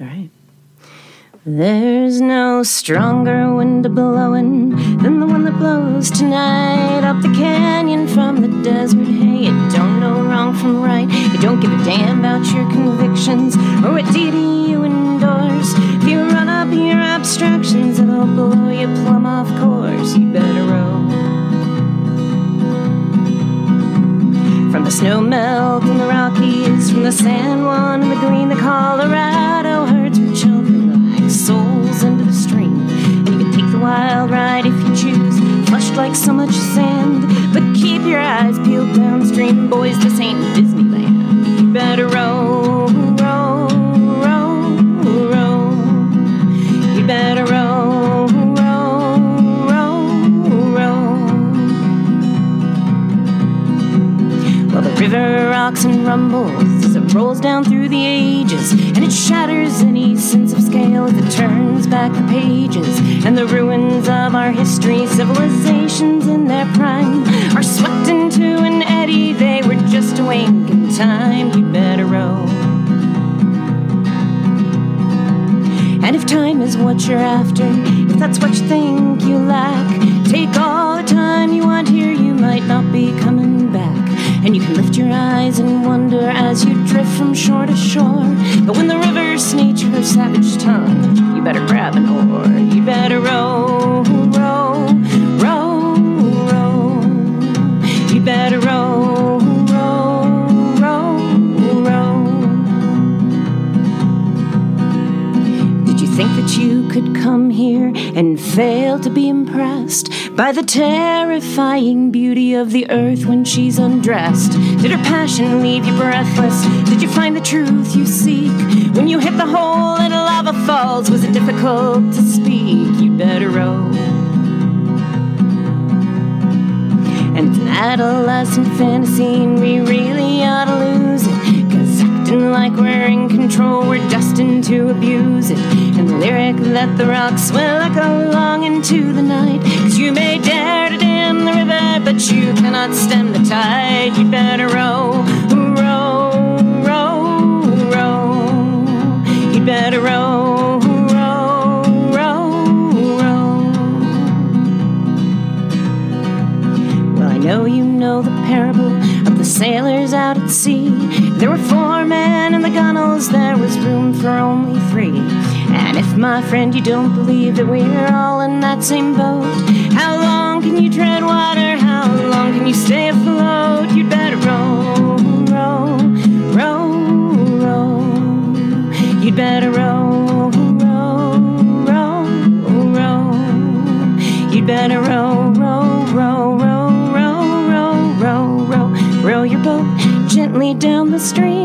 All right. There's no stronger wind a blowing than the one that blows tonight up the canyon from the desert. Hey, you don't know wrong from right. You don't give a damn about your convictions or what deity you endorse. If you run up your abstractions, it'll blow you plumb off course. You better row. From the snow melt in the Rockies, from the San Juan and the green, the Colorado wild ride if you choose, flushed like so much sand. But keep your eyes peeled downstream, boys, this ain't Disneyland. You better row, row, row, row. You better row, row, row, row. Well, the river rocks and rumbles rolls down through the ages, and it shatters any sense of scale as it turns back the pages. And the ruins of our history, civilizations in their prime, are swept into an eddy. They were just a wink in time. You better row. And if time is what you're after, if that's what you think you lack, take all the time you want here, you might not be coming back. And you can lift your eyes and wonder as you drift from shore to shore. But when the river sneaks her savage tongue, you better grab an oar. You better row, row, row, row. You better row, row, row, row. Did you think that you could come here and fail to be impressed by the terrifying beauty of the earth when she's undressed? Did her passion leave you breathless? Did you find the truth you seek when you hit the hole in lava falls? Was it difficult to speak? You better row. And an adolescent fantasy, and we really ought to lose it. Cause acting like we're in control, we're destined to abuse it. And the lyric that the rocks will echo long into the night. You may dare to dam the river, but you cannot stem the tide. You better row, row, row, row. You better row, row, row, row. Well, I know you know the parable of the sailors out at sea. There were four men in the gunwales, there was room for only three. My friend, you don't believe that we're all in that same boat, how long can you tread water? How long can you stay afloat? You'd better row, row, row, row. You'd better row, row, row, row. You'd better row, row, row, row, row, row, row, row. Row your boat gently down the stream.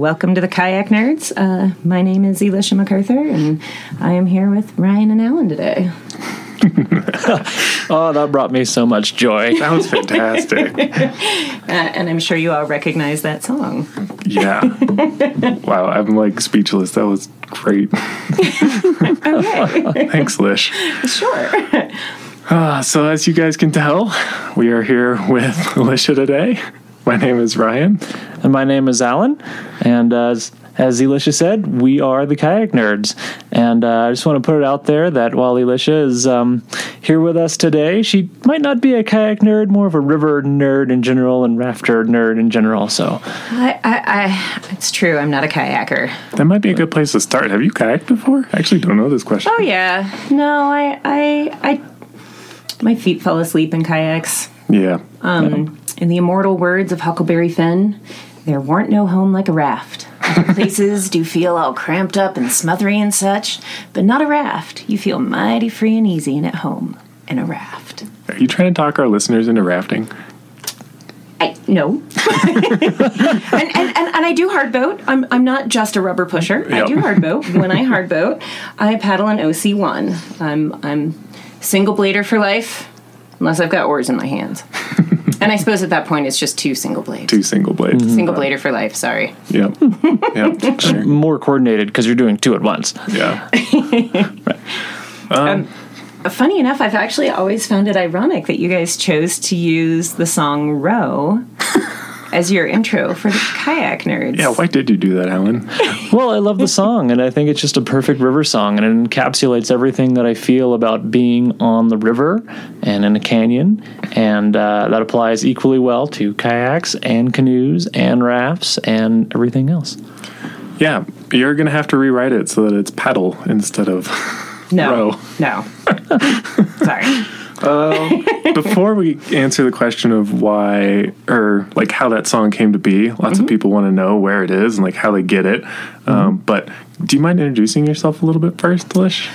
Welcome to the Kayak Nerds. Uh, my name is Elisha McArthur, and I am here with Ryan and Alan today. Oh, that brought me so much joy. That was fantastic. Uh, and I'm sure you all recognize that song. yeah. Wow, I'm like speechless. That was great. Okay, Thanks, Lish. sure. Uh, so, as you guys can tell, we are here with Lisha today. My name is Ryan. And my name is Alan. And uh, as, as Elisha said, we are the Kayak Nerds. And uh, I just want to put it out there that while Elisha is um, here with us today, she might not be a kayak nerd, more of a river nerd in general and rafter nerd in general. So I, I, I, it's true. I'm not a kayaker. That might be a good place to start. Have you kayaked before? I actually don't know this question. Oh yeah, no, I, I, I, my feet fell asleep in kayaks. Yeah. Um, in the immortal words of Huckleberry Finn, there weren't no home like a raft. Other places do feel all cramped up and smothery and such, but not a raft. You feel mighty free and easy and at home in a raft. Are you trying to talk our listeners into rafting? I no. and, and, and, and I do hard boat. I'm, I'm not just a rubber pusher. I do hard boat. When I hard boat, I paddle an OC one. I'm I'm single blader for life, unless I've got oars in my hands. And I suppose at that point it's just two single blades. Two single blades. Mm-hmm. Single blader for life, sorry. Yep. Yep. Sure. More coordinated because you're doing two at once. Yeah. Um, funny enough, I've actually always found it ironic that you guys chose to use the song Row as your intro for the kayak nerds. Yeah. Why did you do that, Alan? Well, I love the song, and I think it's just a perfect river song, and it encapsulates everything that I feel about being on the river and in a canyon, and uh, that applies equally well to kayaks and canoes and rafts and everything else. Yeah. You're gonna have to rewrite it so that it's paddle instead of No. row. No. sorry. Before we answer the question of why or like how that song came to be, lots of people want to know where it is and like how they get it. Um, but do you mind introducing yourself a little bit first, Lish?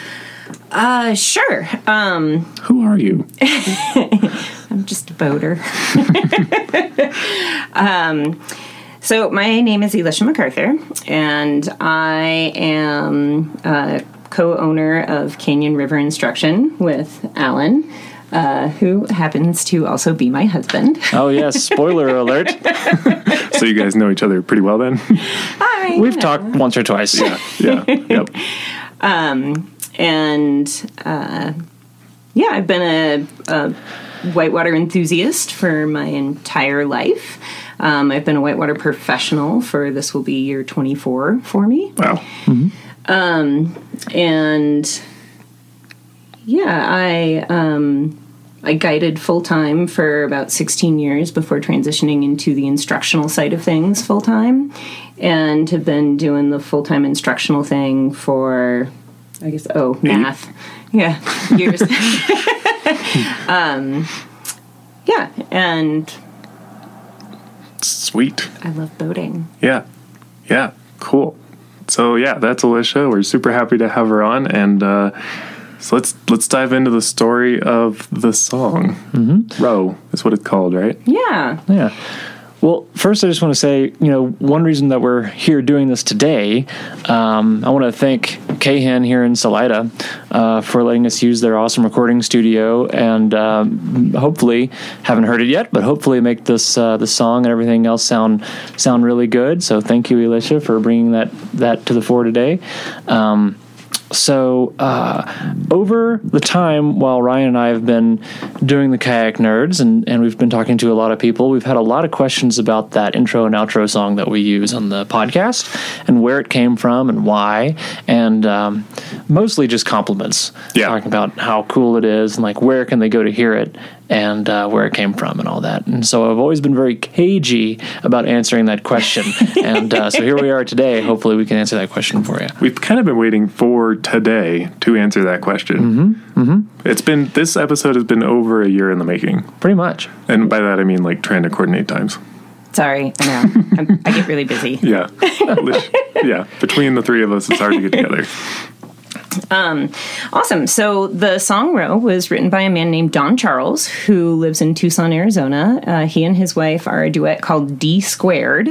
Uh, sure. Um, Who are you? I'm just a boater. um, so my name is Elisha McArthur, and I am a co-owner of Canyon River Instruction with Alan, uh, who happens to also be my husband. Oh yes, spoiler alert. So you guys know each other pretty well then? Hi. We've talked once or twice. yeah. Yeah. Yep. and uh, yeah, I've been a, a whitewater enthusiast for my entire life. Um, I've been a whitewater professional for this will be year 24 for me. Wow. and yeah, I um, I guided full time for about 16 years before transitioning into the instructional side of things full time, and have been doing the full time instructional thing for I guess oh math yeah years. um, yeah, and Sweet. I love boating. Yeah. Yeah. Cool. So yeah, that's Elisha. We're super happy to have her on, and uh, so let's let's dive into the story of the song. Mm-hmm. Row is what it's called, right? Yeah, Yeah. Well, first, I just want to say, you know, one reason that we're here doing this today, um, I want to thank Kahan here in Salida uh, for letting us use their awesome recording studio, and um, hopefully, haven't heard it yet, but hopefully, make this uh, the song and everything else sound sound really good. So, thank you, Elisha, for bringing that that to the fore today. Um, so uh, over the time while Ryan and I have been doing the kayak nerds and, and we've been talking to a lot of people, we've had a lot of questions about that intro and outro song that we use on the podcast and where it came from and why, and um, mostly just compliments. Yeah. talking about how cool it is and like where can they go to hear it and uh, where it came from and all that. And so I've always been very cagey about answering that question, and uh, so here we are today. Hopefully, we can answer that question for you. We've kind of been waiting for today to answer that question. Mm-hmm. Mm-hmm. It's been this episode has been over a year in the making, Pretty much. and by that I mean like trying to coordinate times. sorry, I know I'm, I get really busy. Yeah, yeah. Between the three of us, it's hard to get together. Awesome. So the song Row was written by a man named Don Charles, who lives in Tucson, Arizona. Uh, he and his wife are a duet called D Squared,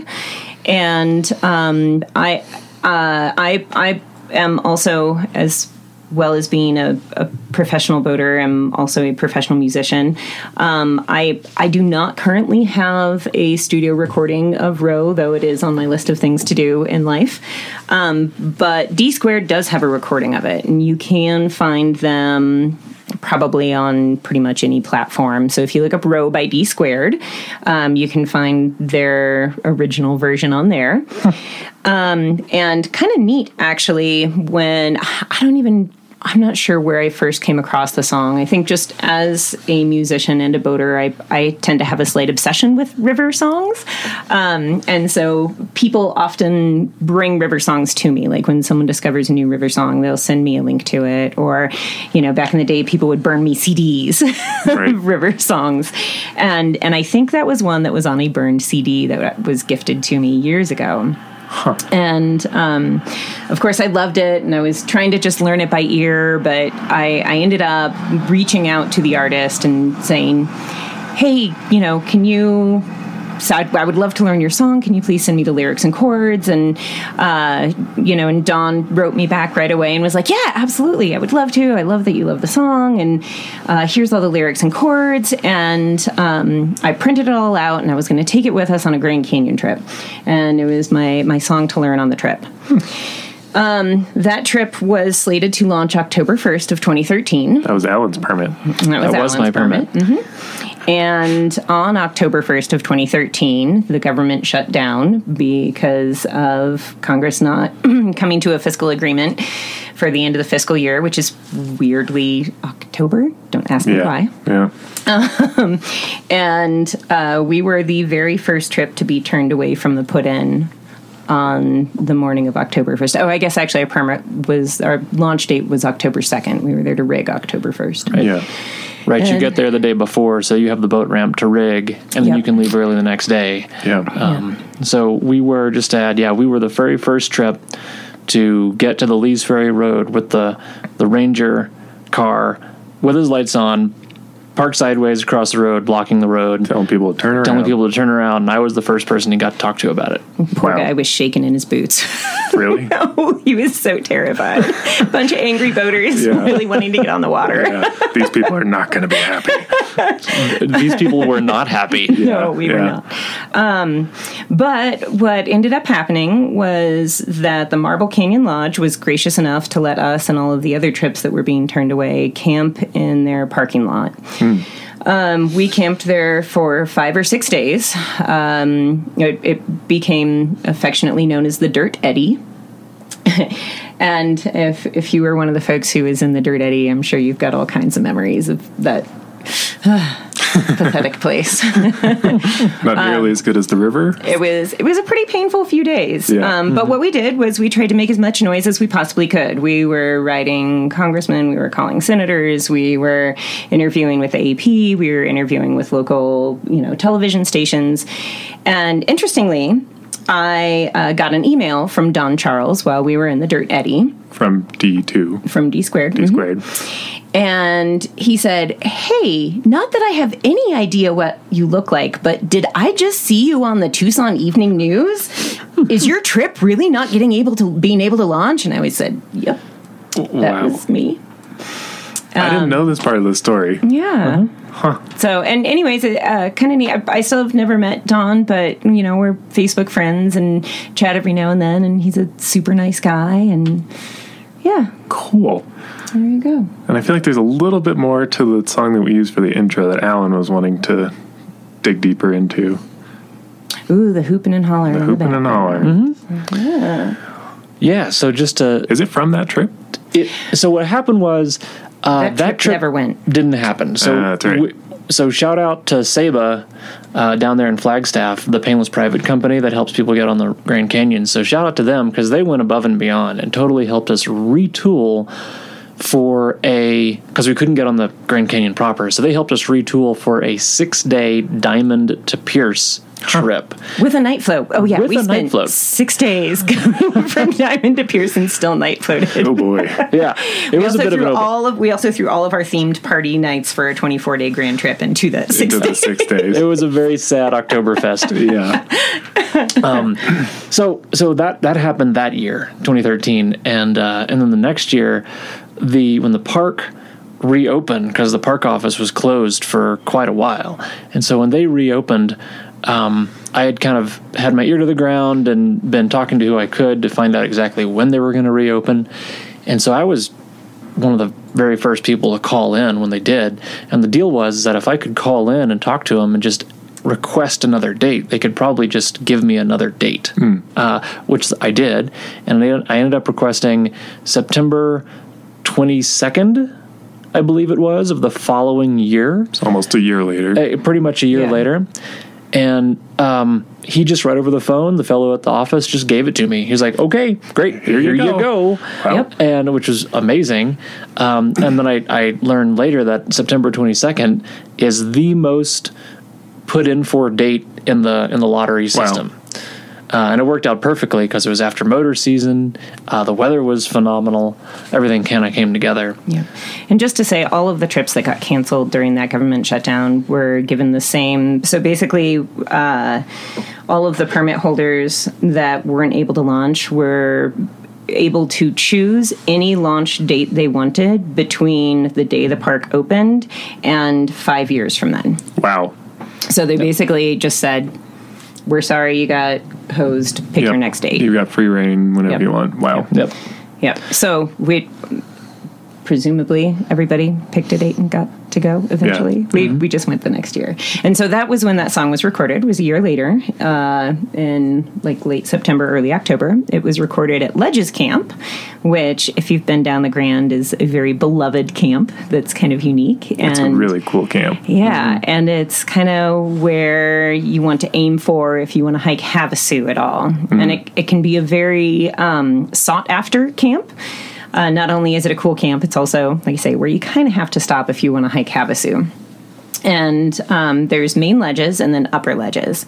and um, I, uh, I, I am also as well as being a, a professional boater, I'm also a professional musician. Um, I I do not currently have a studio recording of Row, though it is on my list of things to do in life. Um, but D Squared does have a recording of it, and you can find them probably on pretty much any platform. So if you look up Row by D Squared, um, you can find their original version on there. Um, and kind of neat, actually, when I don't even. I'm not sure where I first came across the song. I think just as a musician and a boater, I, I tend to have a slight obsession with river songs. Um, and so people often bring river songs to me. Like when someone discovers a new river song, they'll send me a link to it. Or, you know, back in the day, people would burn me CDs Right. of river songs. And, and I think that was one that was on a burned CD that was gifted to me years ago. And um, of course, I loved it, and I was trying to just learn it by ear. But I, I ended up reaching out to the artist and saying, "Hey, you know, can you so I'd, I would love to learn your song. Can you please send me the lyrics and chords? And uh, you know, and Don wrote me back right away and was like, yeah, absolutely, I would love to. I love that you love the song, and uh, here's all the lyrics and chords. And um, I printed it all out, and I was going to take it with us on a Grand Canyon trip, and it was my my song to learn on the trip. Um, that trip was slated to launch October 1st of 2013. That was Alan's permit. That was, That was my permit. Mhm. And on October 1st of 2013, the government shut down because of Congress not coming to a fiscal agreement for the end of the fiscal year, which is weirdly October. Don't ask me Yeah. why. Yeah. And uh, we were the very first trip to be turned away from the put in on the morning of October 1st. Oh, I guess actually our permit was, our launch date was October 2nd. We were there to rig October 1st. Yeah. Right, you get there the day before, so you have the boat ramp to rig, and then Yep. you can leave early the next day. Yeah. Um, So we were just to add, yeah, we were the very first trip to get to the Lees Ferry Road with the the Ranger car with his lights on, parked sideways across the road, blocking the road, Telling people to turn around. telling people to turn around. And I was the first person he got to talk to about it. Poor Wow. guy was shaking in his boots. Really? oh, he was so terrified. Bunch of angry boaters Yeah. really wanting to get on the water. yeah. These people are not going to be happy. These people were not happy. No, we were not. Um, but what ended up happening was that the Marble Canyon Lodge was gracious enough to let us and all of the other trips that were being turned away camp in their parking lot. Um, we camped there for five or six days. Um, it, it became affectionately known as the Dirt Eddy. and if if you were one of the folks who was in the Dirt Eddy, I'm sure you've got all kinds of memories of that pathetic place. Not nearly as good as the river. it was it was a pretty painful few days. Yeah. Um, But what we did was we tried to make as much noise as we possibly could. We were writing congressmen, we were calling senators, we were interviewing with the AP, we were interviewing with local you know television stations, and interestingly. I uh, got an email from Don Charles while we were in the Dirt Eddy From D2. from D squared. D squared. And he said, Hey, not that I have any idea what you look like, but did I just see you on the Tucson Evening News? Is your trip really not getting able to being able to launch? And I always said, Yep, that Wow. was me. I Um, didn't know this part of the story. Yeah. So, and anyways, uh, kind of neat. I, I still have never met Don, but you know, we're Facebook friends and chat every now and then. And he's a super nice guy. And yeah, Cool. there you go. And I feel like there's a little bit more to the song that we used for the intro that Alan was wanting to dig deeper into. Ooh, the hooping and hollering. The in the hooping and background. hollering. Yeah, so just to Is it from that trip? it, so what happened was uh, That that, trip trip never went. Didn't happen. So that's right. we- so shout out to Ceiba uh, down there in Flagstaff, the painless private company that helps people get on the Grand Canyon. So shout out to them because they went above and beyond and totally helped us retool for a because we couldn't get on the Grand Canyon proper. So they helped us retool for a six day Diamond to Pearce trip. With a night float. Oh yeah, With we a night spent float. six days going from Diamond to Pearson, still night floated. Oh boy. Yeah, it we was a also bit of threw an all of we also threw all of our themed party nights for a 24 day grand trip into the six Into the days. six days. it was a very sad Oktoberfest. yeah. Um, So so that that happened that year, 2013, and uh, and then the next year, the when the park reopened because the park office was closed for quite a while, and so when they reopened. Um, I had kind of had my ear to the ground and been talking to who I could to find out exactly when they were going to reopen. And so I was one of the very first people to call in when they did. And the deal was that if I could call in and talk to them and just request another date, they could probably just give me another date, uh, which I did. And I I ended up requesting September 22nd, I believe it was, of the following year It's almost a year later. uh, pretty much a year Yeah. later. And um, he just right over the phone, the fellow at the office just gave it to me. He's like, "Okay, great, here, you you go." go." Wow. Yep. And which was amazing. Um, and then I, I learned later that September twenty second is the most put in for date in the in the lottery Wow. System. Uh, and it worked out perfectly because it was after motor season. Uh, the weather was phenomenal. Everything kind of came together. Yeah. And just to say, all of the trips that got canceled during that government shutdown were given the same. So basically, uh, all of the permit holders that weren't able to launch were able to choose any launch date they wanted between the day the park opened and five years from then. Wow. So they basically just said, "We're sorry you got hosed. Pick your next date." You got free reign whenever Yep. you want. Wow. Yep. Yep. So we presumably everybody picked a date and got to go eventually. We we just went the next year. And so that was when that song was recorded. Was a year later, uh, in like late September, early October. It was recorded at Ledges Camp, which if you've been down the Grand is a very beloved camp that's kind of unique. It's a and really cool camp. yeah, and it's kind of where you want to aim for if you want to hike Havasu at all. And it, it can be a very um, sought after camp. Uh, not only is it a cool camp, it's also, like I say, where you kind of have to stop if you want to hike Havasu. And um, there's main ledges and then upper ledges.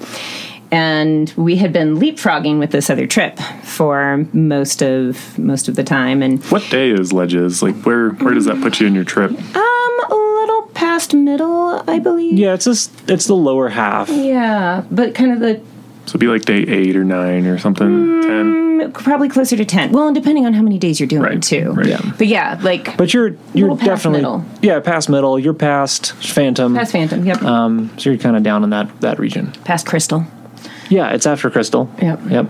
And we had been leapfrogging with this other trip for most of most of the time, and What day is Ledges? Like, where where does that put you in your trip? um, a little past middle, I believe. Yeah, it's just it's the lower half. Yeah, but kind of the So it'd be like day eight or nine or something. Ten. probably closer to 10 well and depending on how many days you're doing Right, too right. Yeah. but yeah like But you're you're past definitely middle. yeah past middle. You're past Phantom. past phantom yep um, so you're kind of down in that that region. past crystal Yeah, it's after Crystal. Yep. Yep.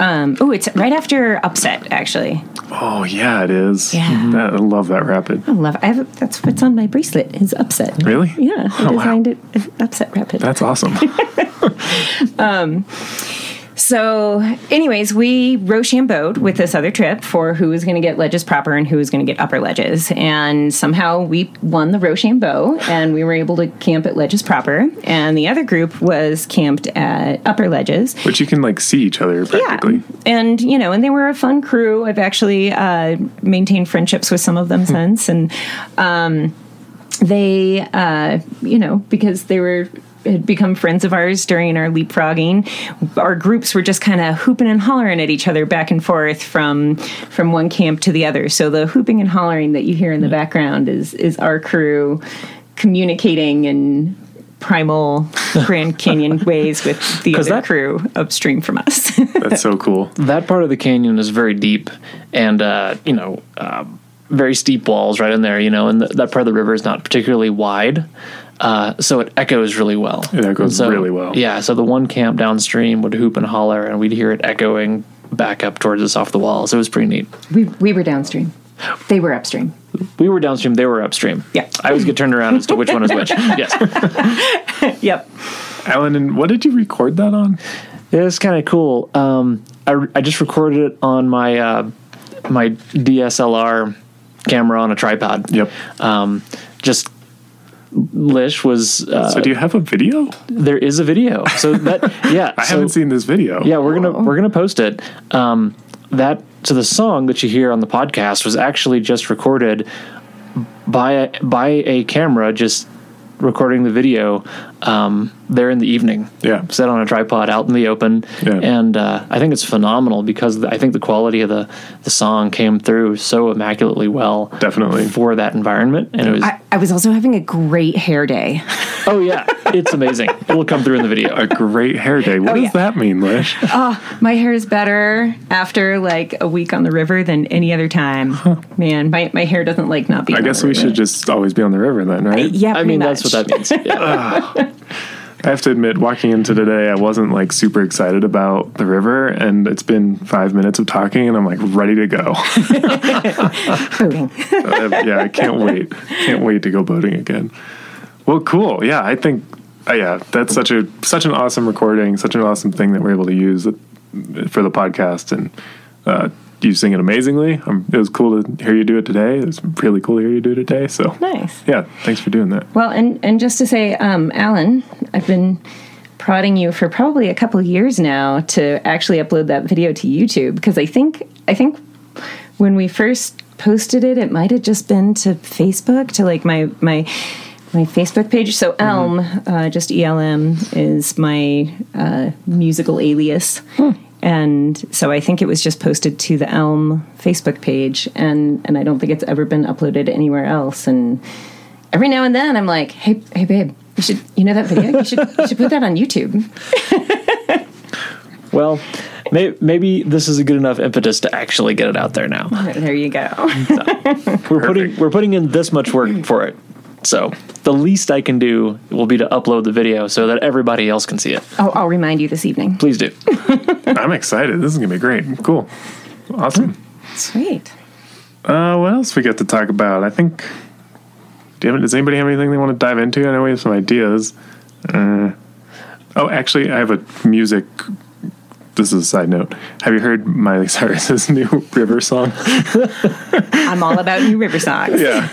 um oh it's right after upset actually Oh yeah, it is. Yeah. That, I love that rapid. i love I have that's what's on my bracelet is upset Really? yeah I Oh, wow. designed it upset rapid That's awesome. So, anyways, we Rochambeaued with this other trip for who was going to get ledges proper and who was going to get upper ledges. And somehow we won the Rochambeau and we were able to camp at ledges proper. And the other group was camped at upper ledges. Which you can like see each other practically. Yeah. And, you know, and they were a fun crew. I've actually uh, maintained friendships with some of them since. And um, they, uh, you know, because they were had become friends of ours during our leapfrogging. Our groups were just kind of hooping and hollering at each other back and forth from from one camp to the other. So the hooping and hollering that you hear in the background is is our crew communicating in primal Grand Canyon ways with the other that- crew upstream from us. That's so cool. that part of the canyon is very deep and uh, you know um, very steep walls right in there you know and th- that part of the river is not particularly wide uh, so it echoes really well It echoes so, really well. yeah so the one camp downstream would hoop and holler and we'd hear it echoing back up towards us off the walls it was pretty neat We we were downstream. They were upstream. we were downstream they were upstream Yeah. i always get turned around as to which one is which yes Yep. Alan, and what did you record that on? Yeah, it's kind of cool. Um, I, I just recorded it on my uh, my DSLR camera on a tripod. Yep. Um, just Lish was uh, so do you have a video? there is a video. So that yeah, I so, haven't seen this video. Yeah, we're gonna we're gonna post it. Um, that so the song that you hear on the podcast was actually just recorded by a, by a camera just recording the video um, there in the evening. Yeah. set on a tripod out in the open, Yeah. and uh, I think it's phenomenal because I think the quality of the the song came through so immaculately well. Definitely. for that environment, and it was I, I was also having a great hair day. oh yeah, it's amazing. It'll come through in the video. A great hair day. What Oh, does yeah. that mean, Lish? Oh, my hair is better after like a week on the river than any other time. Man, my, my hair doesn't like not being. I on guess the we river. should just always be on the river then, right? Yeah, I mean, much. that's what that means. Yeah. I have to admit, walking into today, I wasn't like super excited about the river, and it's been five minutes of talking, and I'm like ready to go. Boating. Uh, yeah, I can't wait. Can't wait to go boating again. Well, cool. Yeah, I think. Uh, yeah, that's such a such an awesome recording, such an awesome thing that we're able to use for the podcast, and uh, you sing it amazingly. Um, it was cool to hear you do it today. It was really cool to hear you do it today. So nice. yeah, thanks for doing that. Well, and and just to say, um, Alan, I've been prodding you for probably a couple of years now to actually upload that video to YouTube because I think I think when we first posted it, it might have just been to Facebook to like my my my Facebook page. So Elm, uh, just ELM, is my uh, musical alias. And so I think it was just posted to the Elm Facebook page, and and I don't think it's ever been uploaded anywhere else. And every now and then, I'm like, hey, hey, babe, you should, you know that video? You should, you should put that on YouTube. Well, may, maybe this is a good enough impetus to actually get it out there now. There you go. We're putting we're putting in this much work for it. So the least I can do will be to upload the video so that everybody else can see it. Oh, I'll remind you this evening. Please do. I'm excited. This is gonna be great. Cool. Awesome. Sweet. Uh, what else we got to talk about? I think. Do you have, does anybody have anything they want to dive into? I know we have some ideas. Uh, oh, actually, I have a music. This is a side note. Have you heard Miley Cyrus's new River song? I'm all about new river songs. Yeah.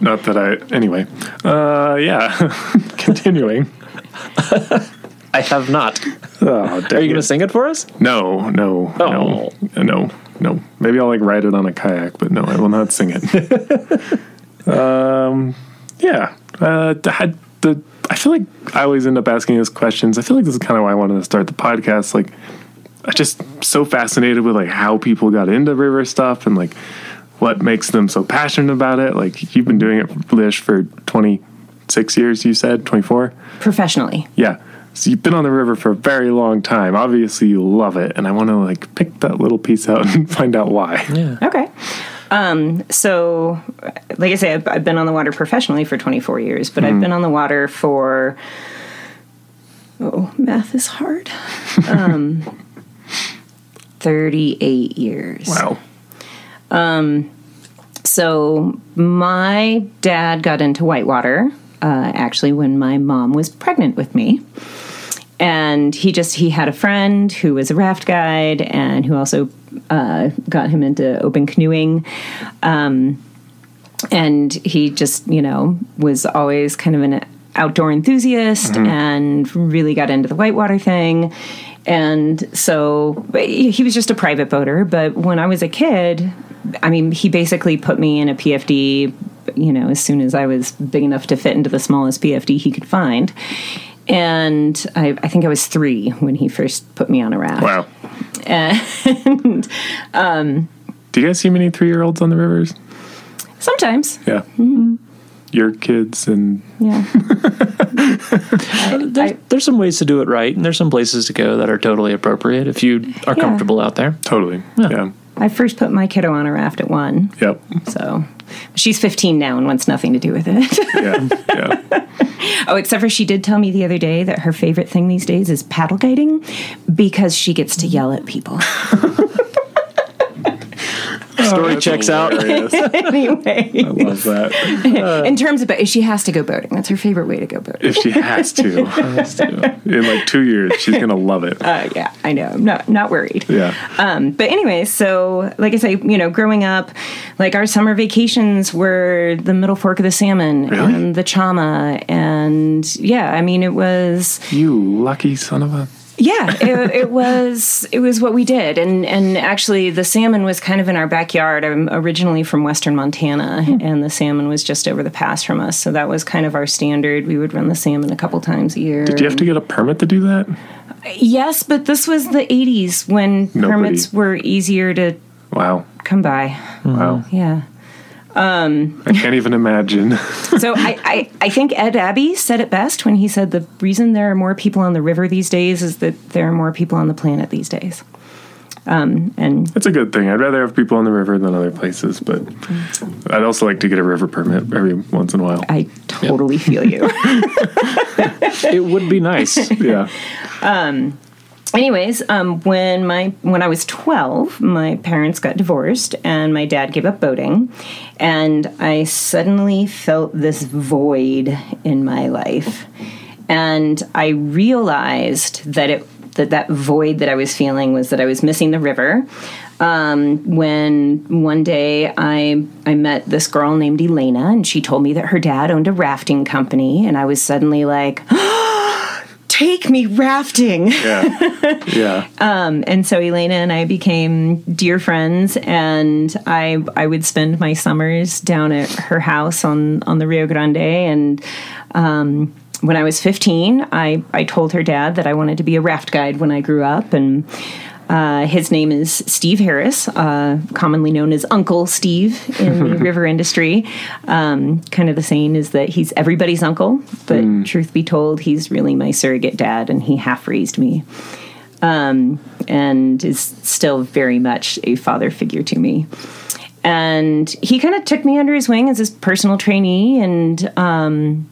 Not that I. Anyway. Uh, yeah. Continuing. I have not. Oh, Are you going to sing it for us? No, no, Oh. no, no, no. Maybe I'll like ride it on a kayak, but no, I will not sing it. um, yeah. Uh, I the. I feel like I always end up asking these questions. I feel like this is kind of why I wanted to start the podcast. Like, I'm just so fascinated with like how people got into river stuff and like what makes them so passionate about it. Like, you've been doing it, Lish, for 26 years. You said 24. Professionally. Yeah. So you've been on the river for a very long time. Obviously, you love it, and I want to like pick that little piece out and find out why. Yeah. Okay. Um, so, like I say, I've, I've been on the water professionally for 24 years, but I've been on the water for, oh, math is hard, um, 38 years. Wow. So, my dad got into whitewater uh, actually when my mom was pregnant with me. And he just he had a friend who was a raft guide and who also uh, got him into open canoeing. Um, and he just you know was always kind of an outdoor enthusiast and really got into the whitewater thing and so he was just a private boater but when i was a kid i mean he basically put me in a pfd you know as soon as i was big enough to fit into the smallest pfd he could find and I, I think I was three when he first put me on a raft. Wow. And um, Do you guys see many three-year-olds on the rivers? sometimes, Yeah. Mm-hmm. Your kids and yeah. There's, there's some ways to do it right, and there's some places to go that are totally appropriate if you are Yeah. comfortable out there. totally. Yeah. I first put my kiddo on a raft at one. Yep. So she's 15 now and wants nothing to do with it. Yeah. Yeah. oh, except for she did tell me the other day that her favorite thing these days is paddle guiding because she gets to yell at people. Story That's checks out. hilarious. anyway, I love that. in terms of she has to go boating. That's her favorite way to go boating. If she has to, has to. in like two years, she's gonna love it. Uh, yeah, I know. I'm not not worried. Yeah. Um, but anyway, so like I say, you know, growing up, like our summer vacations were the Middle Fork of the Salmon Really? and the Chama, and yeah, I mean, it was You lucky son of a. yeah, it, it was it was what we did, and and actually the salmon was kind of in our backyard. I'm originally from Western Montana, hmm. and the salmon was just over the pass from us, so that was kind of our standard. We would run the salmon a couple times a year. Did you have to get a permit to do that? Yes, but this was the 80s when Nobody- permits were easier to Wow. come by. Wow. Yeah. I can't even imagine. So I, I, I think Ed Abbey said it best when he said the reason there are more people on the river these days is that there are more people on the planet these days. Um, and It's a good thing. I'd rather have people on the river than other places, but I'd also like to get a river permit every once in a while. I totally feel you. It would be nice. Yeah. Anyways, um, when my when I was twelve, my parents got divorced, and my dad gave up boating, and I suddenly felt this void in my life, and I realized that it that that void that I was feeling was that I was missing the river. Um, when one day I I met this girl named Elena, and she told me that her dad owned a rafting company, and I was suddenly like. Take me rafting. Yeah. Yeah. Um, and so Elena and I became dear friends, and I I would spend my summers down at her house on on the Rio Grande. And um, when I was 15, I I told her dad that I wanted to be a raft guide when I grew up, and Uh, his name is Steve Harris, uh, commonly known as Uncle Steve in the river industry. Um, kind of the saying is that he's everybody's uncle, but truth be told, he's really my surrogate dad, and he half raised me. Um, and is still very much a father figure to me. And he kind of took me under his wing as his personal trainee, and um,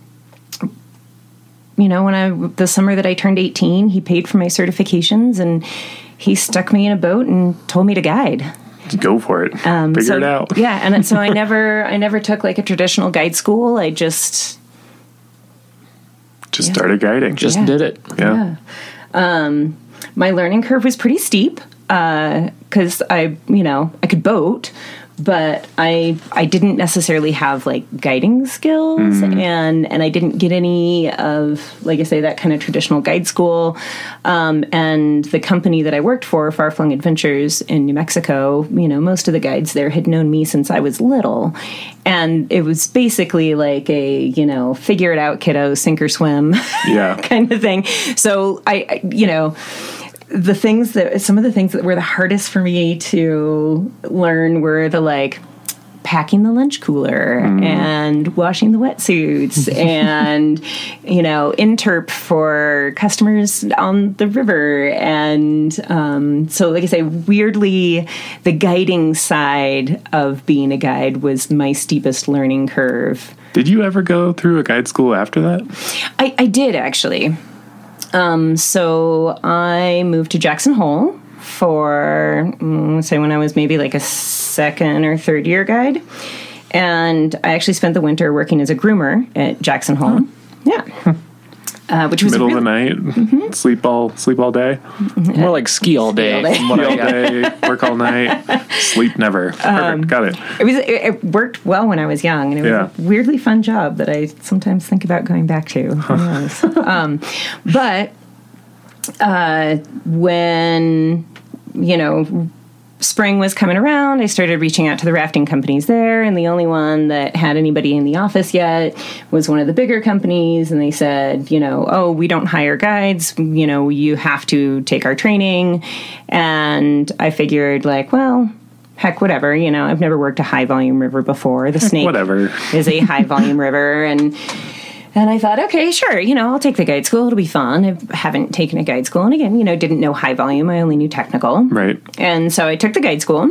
you know, when I the summer that I turned 18, he paid for my certifications and he stuck me in a boat and told me to guide. Go for it. Um, Figure so- it out. Yeah, and so I never I never took like a traditional guide school. I just Just started guiding. Just Yeah. did it. yeah. um my learning curve was pretty steep because I, you know, I could boat, but I I didn't necessarily have like guiding skills, and and I didn't get any of like I say that kind of traditional guide school. Um, and the company that I worked for, Far Flung Adventures in New Mexico, you know, most of the guides there had known me since I was little, and it was basically like a you know figure it out, kiddo, sink or swim Yeah. kind of thing. So I, I you know the things that some of the things that were the hardest for me to learn were the like packing the lunch cooler and washing the wetsuits and you know interp for customers on the river and um, so like i say weirdly the guiding side of being a guide was my steepest learning curve Did you ever go through a guide school after that? I, I did actually. Um, so I moved to Jackson Hole for, mm, say, when I was maybe like a second or third year guide. And I actually spent the winter working as a groomer at Jackson Hole. Yeah. Uh, which was Middle really, of the night, sleep all sleep all day, More like ski all day. all day. from what I all day, work all night, sleep never. Um, Got it. it was it, it worked well when I was young, and it was Yeah. a weirdly fun job that I sometimes think about going back to. Who knows? um, but uh, when you know spring was coming around, I started reaching out to the rafting companies there, and the only one that had anybody in the office yet was one of the bigger companies, and they said, you know, oh, we don't hire guides, you know, you have to take our training, and I figured like, well. Heck, whatever. You know, I've never worked a high volume river before. The snake Whatever. is a high volume river and and I thought, okay, sure, you know, I'll take the guide school. It'll be fun. I haven't taken a guide school, and again, you know, didn't know high volume. I only knew technical, Right. and so I took the guide school.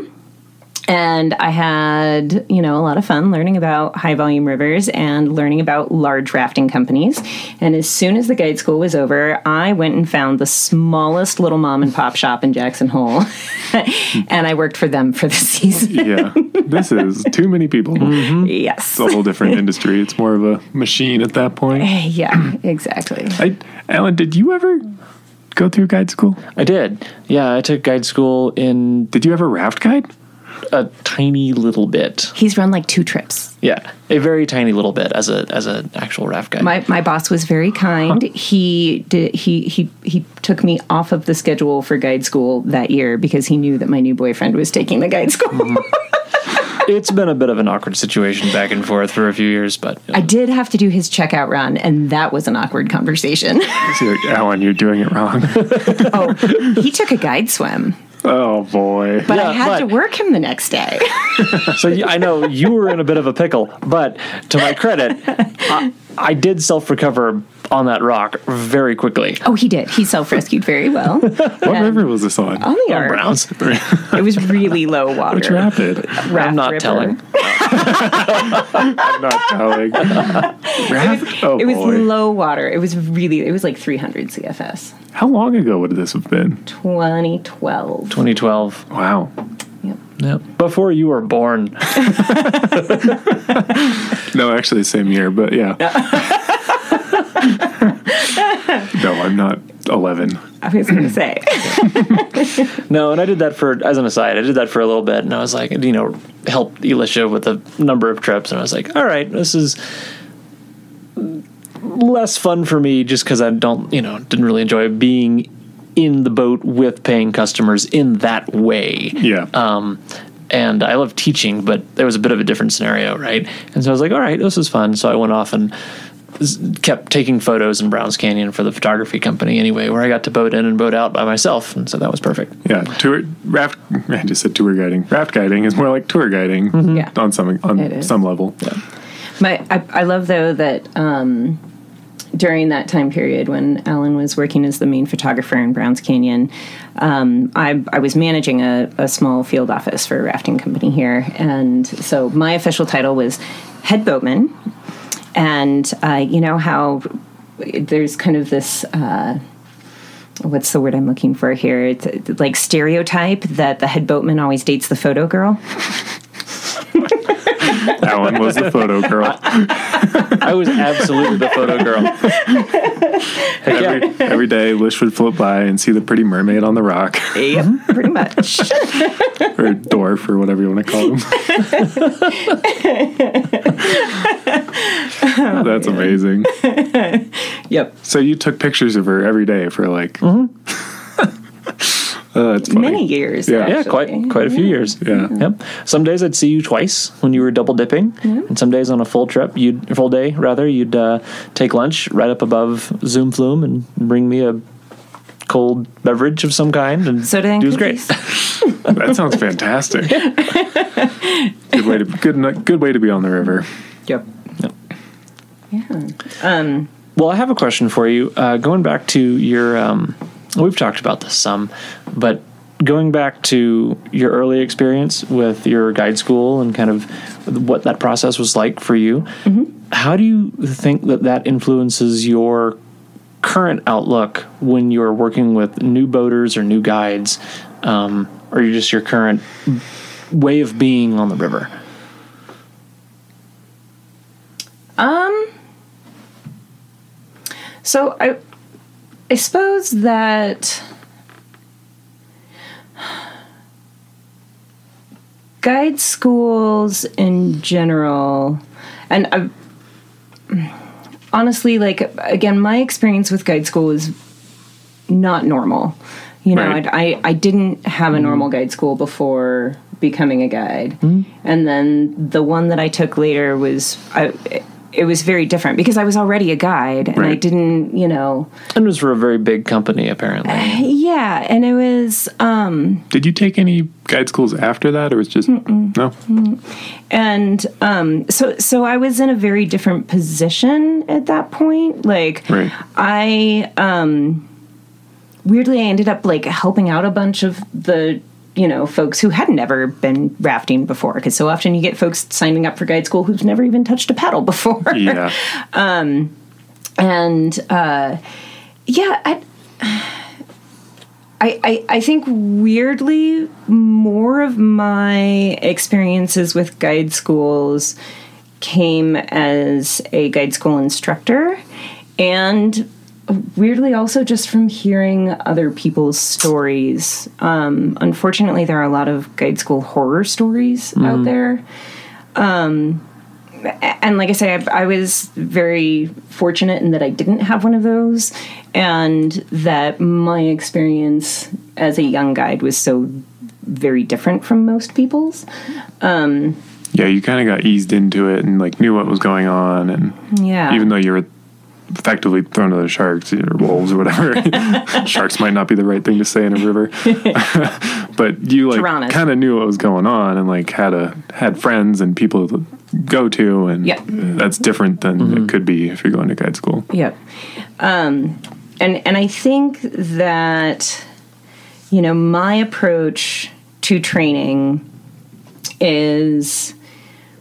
And I had, you know, a lot of fun learning about high volume rivers and learning about large rafting companies. And as soon as the guide school was over, I went and found the smallest little mom and pop shop in Jackson Hole. and I worked for them for the season. Yeah. this is too many people. Mm-hmm. yes. It's a whole different industry. It's more of a machine at that point. Eh, yeah, exactly. I, Alan, did you ever go through guide school? I did. Yeah, I took guide school in Did you ever raft guide? A tiny little bit. He's run like two trips. Yeah, a very tiny little bit as a as an actual raft guide. My my boss was very kind. He did he he he took me off of the schedule for guide school that year because he knew that my new boyfriend was taking the guide school. Mm-hmm. it's been a bit of an awkward situation back and forth for a few years, but I did have to do his checkout run, and that was an awkward conversation. So Alan, you're doing it wrong. oh, he took a guide swim, oh boy. but Yeah, I had but- to work him the next day. so I know you were in a bit of a pickle. But to my credit, I, I did self recover on that rock very quickly. oh, he did. He self rescued very well. What river was this on? On the oh, On. Browns. It was really low water. Which rapid? Raft I'm not River. telling. I'm not telling. Raft? Oh It was boy. low water. It was really. It was like 300 CFS. How long ago would this have been? 2012. 2012. Wow. Yep. Yep. Before you were born. No, actually, same year, but yeah. no, I'm not 11. I was going to say. No, and I did that for, as an aside, I did that for a little bit, and I was like, you know, helped Elisha with a number of trips, and I was like, all right, this is less fun for me just because I don't, you know, didn't really enjoy being in the boat with paying customers in that way. Yeah. Um, and I love teaching, but there was a bit of a different scenario, right? And so I was like, all right, this is fun. So I went off and s- kept taking photos in Browns Canyon for the photography company anyway, where I got to boat in and boat out by myself, and so that was perfect. Yeah, tour raft. I just said tour guiding. Raft guiding is more like tour guiding Yeah. on some on some level. My, I, I love though that um, during that time period when Alan was working as the main photographer in Browns Canyon, um, I, I was managing a, a small field office for a rafting company here, and so my official title was head boatman. And uh, you know how there's kind of this. Uh, What's the word I'm looking for here? It's like stereotype that the head boatman always dates the photo girl. Alan was the photo girl. I was absolutely the photo girl. Heck yeah. Every, every day, Lish would float by and see the pretty mermaid on the rock, Yep, pretty much. or dwarf, or whatever you want to call them. That's amazing. yep. So you took pictures of her every day for like. Mm-hmm. Uh, it's funny. many years. Yeah. Yeah, quite quite a few years. Yeah. Yep. Some days I'd see you twice when you were double dipping, and some days on a full trip, you'd full day rather, you'd uh, take lunch right up above Zoom Flume and bring me a cold beverage of some kind, and Soda and it was great. That sounds fantastic. good way to good good way to be on the river. Yep. Yep. Yeah. Um, Well, I have a question for you. Uh, going back to your, um, we've talked about this some, but going back to your early experience with your guide school and kind of what that process was like for you, how do you think that that influences your current outlook when you're working with new boaters or new guides, um, or just your current way of being on the river? um, so I, I suppose that guide schools in general, and I, honestly, like again, my experience with guide school is not normal. You know, Right. I, I didn't have a mm-hmm. normal guide school before becoming a guide, mm-hmm. and then the one that I took later was I. It was very different because I was already a guide, and I didn't, you know, And it was for a very big company, apparently. yeah, and it was, um, Did you take any guide schools after that, or was it just no? and um, so so I was in a very different position at that point. Like, Right. I um, weirdly I ended up like helping out a bunch of the you know folks who had never been rafting before because so often you get folks signing up for guide school who've never even touched a paddle before. Yeah, and uh, yeah I, I I think weirdly more of my experiences with guide schools came as a guide school instructor and weirdly also just from hearing other people's stories um, unfortunately there are a lot of guide school horror stories out hmm. there um, and like I say, I, I was very fortunate in that I didn't have one of those, and that my experience as a young guide was so very different from most people's. Um, yeah. You kind of got eased into it and like knew what was going on, and Yeah, even though you were effectively thrown to the sharks or wolves or whatever, sharks might not be the right thing to say in a river, but you like kind of knew what was going on and like had a had friends and people to go to, and Yeah. that's different than it could be if you're going to guide school. Yep. Um, and and I think that you know my approach to training is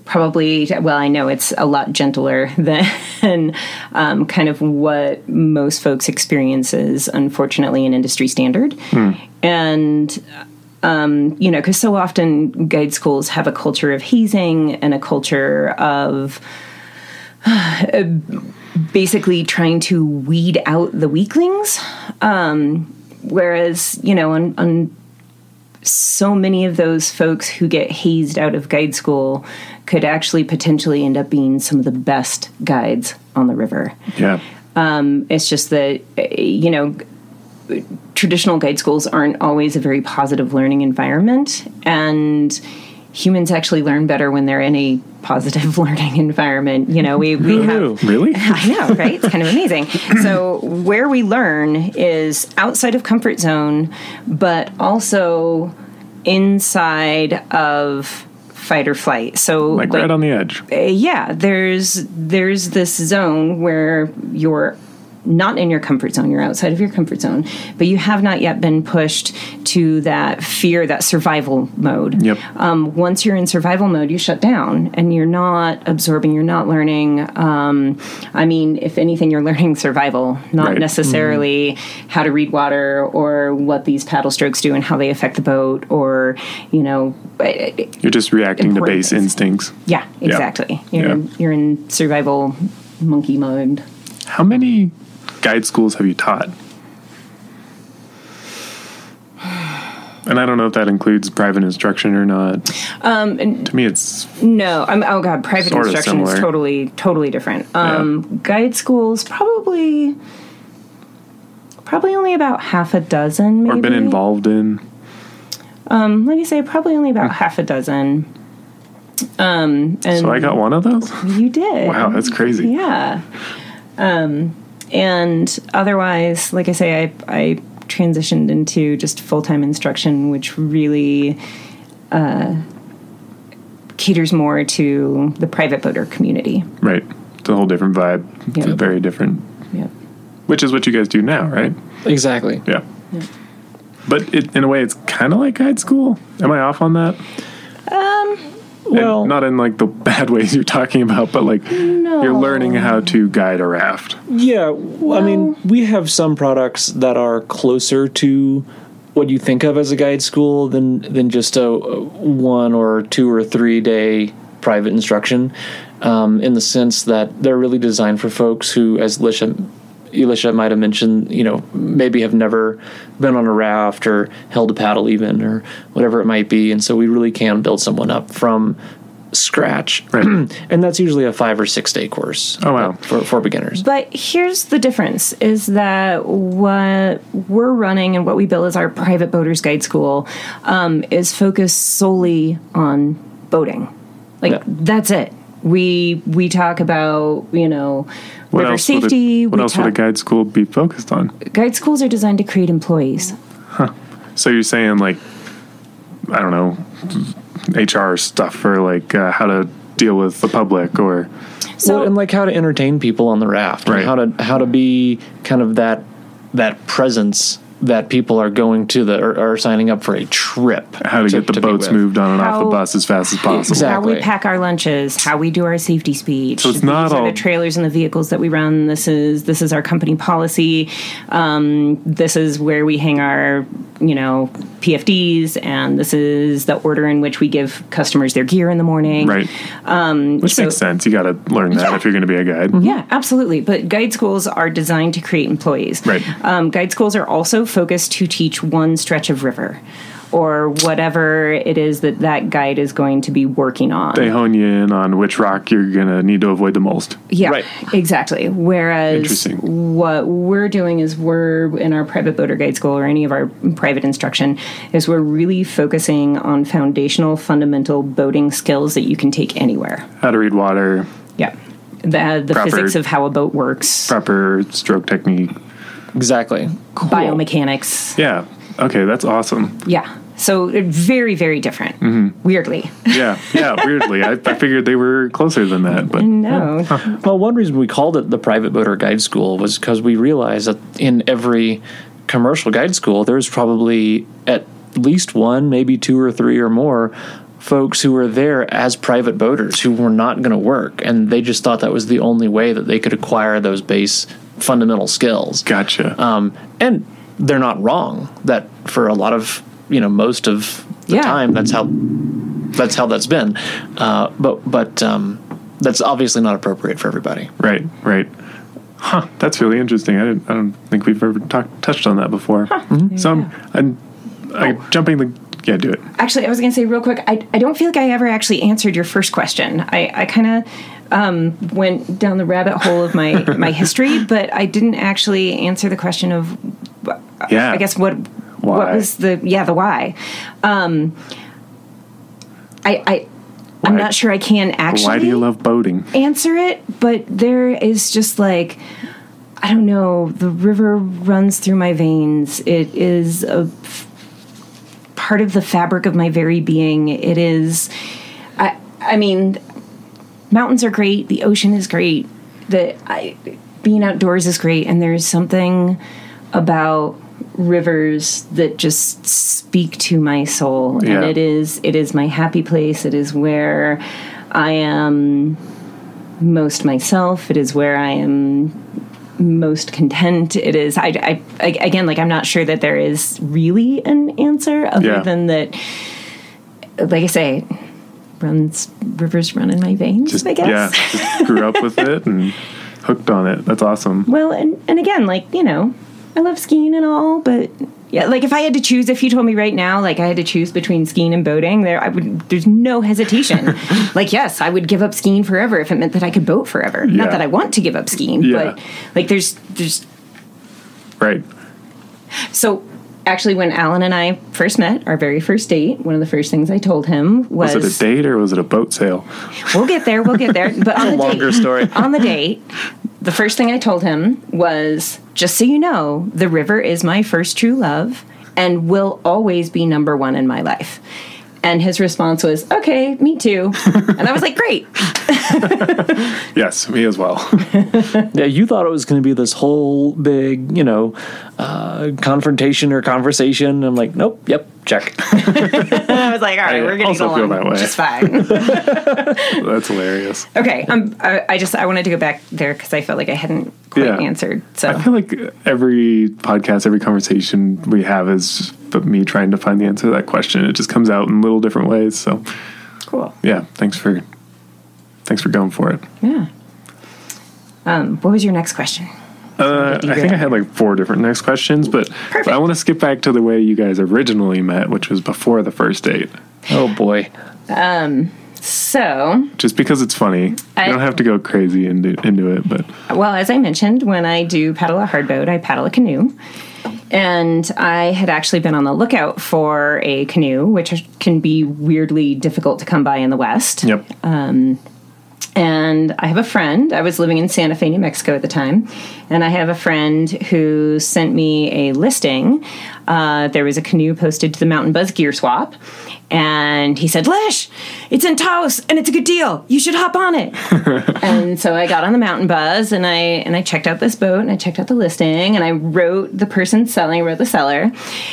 probably well i know it's a lot gentler than um, kind of what most folks experiences unfortunately in industry standard and um, you know because so often guide schools have a culture of hazing and a culture of basically trying to weed out the weaklings. Um, whereas, you know, on, on so many of those folks who get hazed out of guide school could actually potentially end up being some of the best guides on the river. Yeah, um, It's just that, you know, traditional guide schools aren't always a very positive learning environment. And humans actually learn better when they're in a positive learning environment. You know, we we have Really? I know, right? It's kind of amazing. So, where we learn is outside of comfort zone, but also inside of fight or flight. So, Like right on the edge. uh, yeah, there's there's this zone where you're not in your comfort zone, you're outside of your comfort zone, but you have not yet been pushed to that fear, that survival mode. Yep. Um, once you're in survival mode, you shut down and you're not absorbing, you're not learning. Um, I mean, if anything, you're learning survival, not Right. necessarily how to read water or what these paddle strokes do and how they affect the boat or, you know, You're just reacting to base things. instincts. yeah, exactly. You're Yeah. you're in survival monkey mode. How many guide schools have you taught? And I don't know if that includes private instruction or not. Um, To me, it's no, I'm oh god, private instruction is totally totally different. Um, Guide schools probably probably only about half a dozen. Maybe or been involved in. Um, like I say, probably only about half a dozen. Um, and So I got one of those. you did. Wow, that's crazy. Yeah. Um, and otherwise, like I say, I, I transitioned into just full time instruction, which really uh, caters more to the private boater community. Right. It's a whole different vibe. It's Yeah. very different. Yep. Which is what you guys do now, right? Exactly. Yeah. But it, in a way, it's kind of like guide school. Am I off on that? Um, And Well, not in like the bad ways you're talking about, but like you're learning how to guide a raft. Yeah, well, I mean, we have some products that are closer to what you think of as a guide school than than just a, a one or two or three day private instruction. Um, in the sense that they're really designed for folks who, as Lisha, Elisha might have mentioned, you know, maybe have never been on a raft or held a paddle even or whatever it might be, and so we really can build someone up from scratch, Right. and that's usually a five or six day course. Oh, wow. for for beginners. But here's the difference is that what we're running and what we build as our private boaters guide school um, is focused solely on boating. Like Yeah. that's it. We we talk about, you know, What river else, would safety. a, what we else would a guide school be focused on? guide schools are designed to create employees. Huh. So you're saying like, I don't know, HR stuff for like uh, how to deal with the public or So well, and like how to entertain people on the raft, and Right. how to how to be kind of that that presence that people are going to the or are signing up for a trip. how to, get the be boats moved on and off the bus as fast as possible. Exactly. how we pack our lunches, how we do our safety speech. So it's not are all- the trailers and the vehicles that we run. This is this is our company policy. Um, this is where we hang our you know PFDs, and this is the order in which we give customers their gear in the morning. Right. Um, Which so- makes sense. You got to learn that Yeah. if you're going to be a guide. Yeah, absolutely. But guide schools are designed to create employees. Right. Um, guide schools are also focused to teach one stretch of river or whatever it is that that guide is going to be working on. They hone you in on which rock you're going to need to avoid the most. Yeah, Right. exactly. Whereas Interesting. what we're doing is we're in our private boater guide school or any of our private instruction is we're really focusing on foundational fundamental boating skills that you can take anywhere. How to read water, Yeah. The, the Proper- physics of how a boat works, proper stroke technique. Exactly. biomechanics. Yeah. Okay, that's awesome. Yeah. So very, very different. Mm-hmm. Weirdly. Yeah, yeah. weirdly, I, I figured they were closer than that, but no. Well, one reason we called it the private boater guide school was because we realized that in every commercial guide school, there's probably at least one, maybe two or three or more folks who were there as private boaters who were not going to work, and they just thought that was the only way that they could acquire those base fundamental skills. gotcha. Um, and they're not wrong. That for a lot of you know most of the Yeah. time, that's how that's how that's been. Uh, but but um, that's obviously not appropriate for everybody. right, right. Huh. That's really interesting. I, didn't, I don't think we've ever talked touched on that before. So I'm, I'm, I'm jumping the. Yeah, do it. Actually, I was going to say real quick, I, I don't feel like I ever actually answered your first question. I, I kind of um, went down the rabbit hole of my, my history, but I didn't actually answer the question of, Yeah. I guess, what Why? what was the, yeah, the why. Um, I, I I'm not sure I can actually Why do you love boating? answer it, but there is just like I don't know, the river runs through my veins. It is a f- part of the fabric of my very being. It is I I mean mountains are great, the ocean is great, the I, being outdoors is great and there's something about rivers that just speak to my soul Yeah. and it is it is my happy place it is where i am most myself it is where i am most content it is I, I, I again like i'm not sure that there is really an answer other Yeah. than that like i say runs rivers run in my veins Just i guess yeah, just grew up with it and hooked on it. That's awesome. Well, and, and again, like, you know, I love skiing and all, but yeah, like if I had to choose, if you told me right now, like I had to choose between skiing and boating, there I would there's no hesitation. like, yes, I would give up skiing forever if it meant that I could boat forever. Yeah. Not that I want to give up skiing, Yeah. but like there's there's Right. so actually when Alan and I first met, our very first date, one of the first things I told him was, Was it a date or was it a boat sale? We'll get there, we'll get there. But on the Longer date, story. on the date, the first thing I told him was just so you know, the river is my first true love and will always be number one in my life. And his response was, okay, me too. And I was like, great. Yes, me as well. Yeah, you thought it was going to be this whole big, you know, uh, confrontation or conversation. I'm like, nope, yep, check. I was like, all right, I we're getting also feel along that way. just fine. That's hilarious. okay, um, I, I just I wanted to go back there because I felt like I hadn't quite Yeah. answered. So I feel like every podcast, every conversation we have is but me trying to find the answer to that question. It just comes out in little different ways. So cool. yeah, thanks for thanks for going for it. Yeah. Um, what was your next question? Uh, I think I had like four different next questions, but, but I want to skip back to the way you guys originally met, which was before the first date. oh boy. Um. So, Just because it's funny, I- you don't have to go crazy into into it. But well, as I mentioned, when I do paddle a hard boat, I paddle a canoe. And I had actually been on the lookout for a canoe, which can be weirdly difficult to come by in the West. yep, And I have a friend, I was living in Santa Fe, New Mexico at the time, and I have a friend who sent me a listing. Uh, there was a canoe posted to the Mountain Buzz Gear Swap, and he said, Lish, it's in Taos and it's a good deal. You should hop on it. and so I got on the Mountain Buzz and I and I checked out this boat and I checked out the listing and I wrote the person selling, I wrote the seller,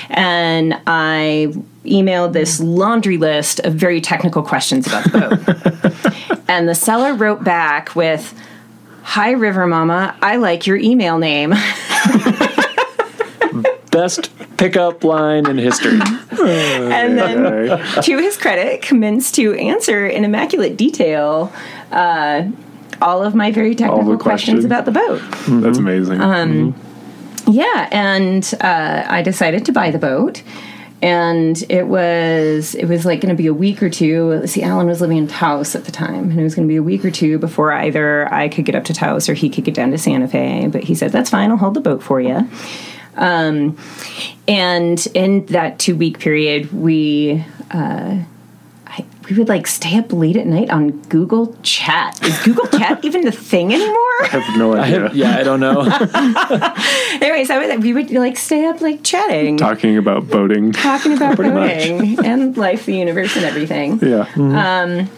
and I emailed this laundry list of very technical questions about the boat. And the seller wrote back with, Hi, River Mama, I like your email name. Best pickup line in history. and then, Okay. to his credit, commenced to answer in immaculate detail uh, all of my very technical questions questions. about the boat. that's amazing. Um, Yeah, and uh, I decided to buy the boat. And it was it was like going to be a week or two. See, Alan was living in Taos at the time, and it was going to be a week or two before either I could get up to Taos or he could get down to Santa Fe. But he said, "That's fine. I'll hold the boat for you." Um, and in that two week period, we uh, we would like stay up late at night on Google Chat. Is Google Chat even a thing anymore? I have no I idea. have, yeah, I don't know. Anyways, I would, we would like stay up like chatting, Talking about boating. talking about Pretty much. boating and life, the universe, and everything. Yeah. Mm-hmm. Um,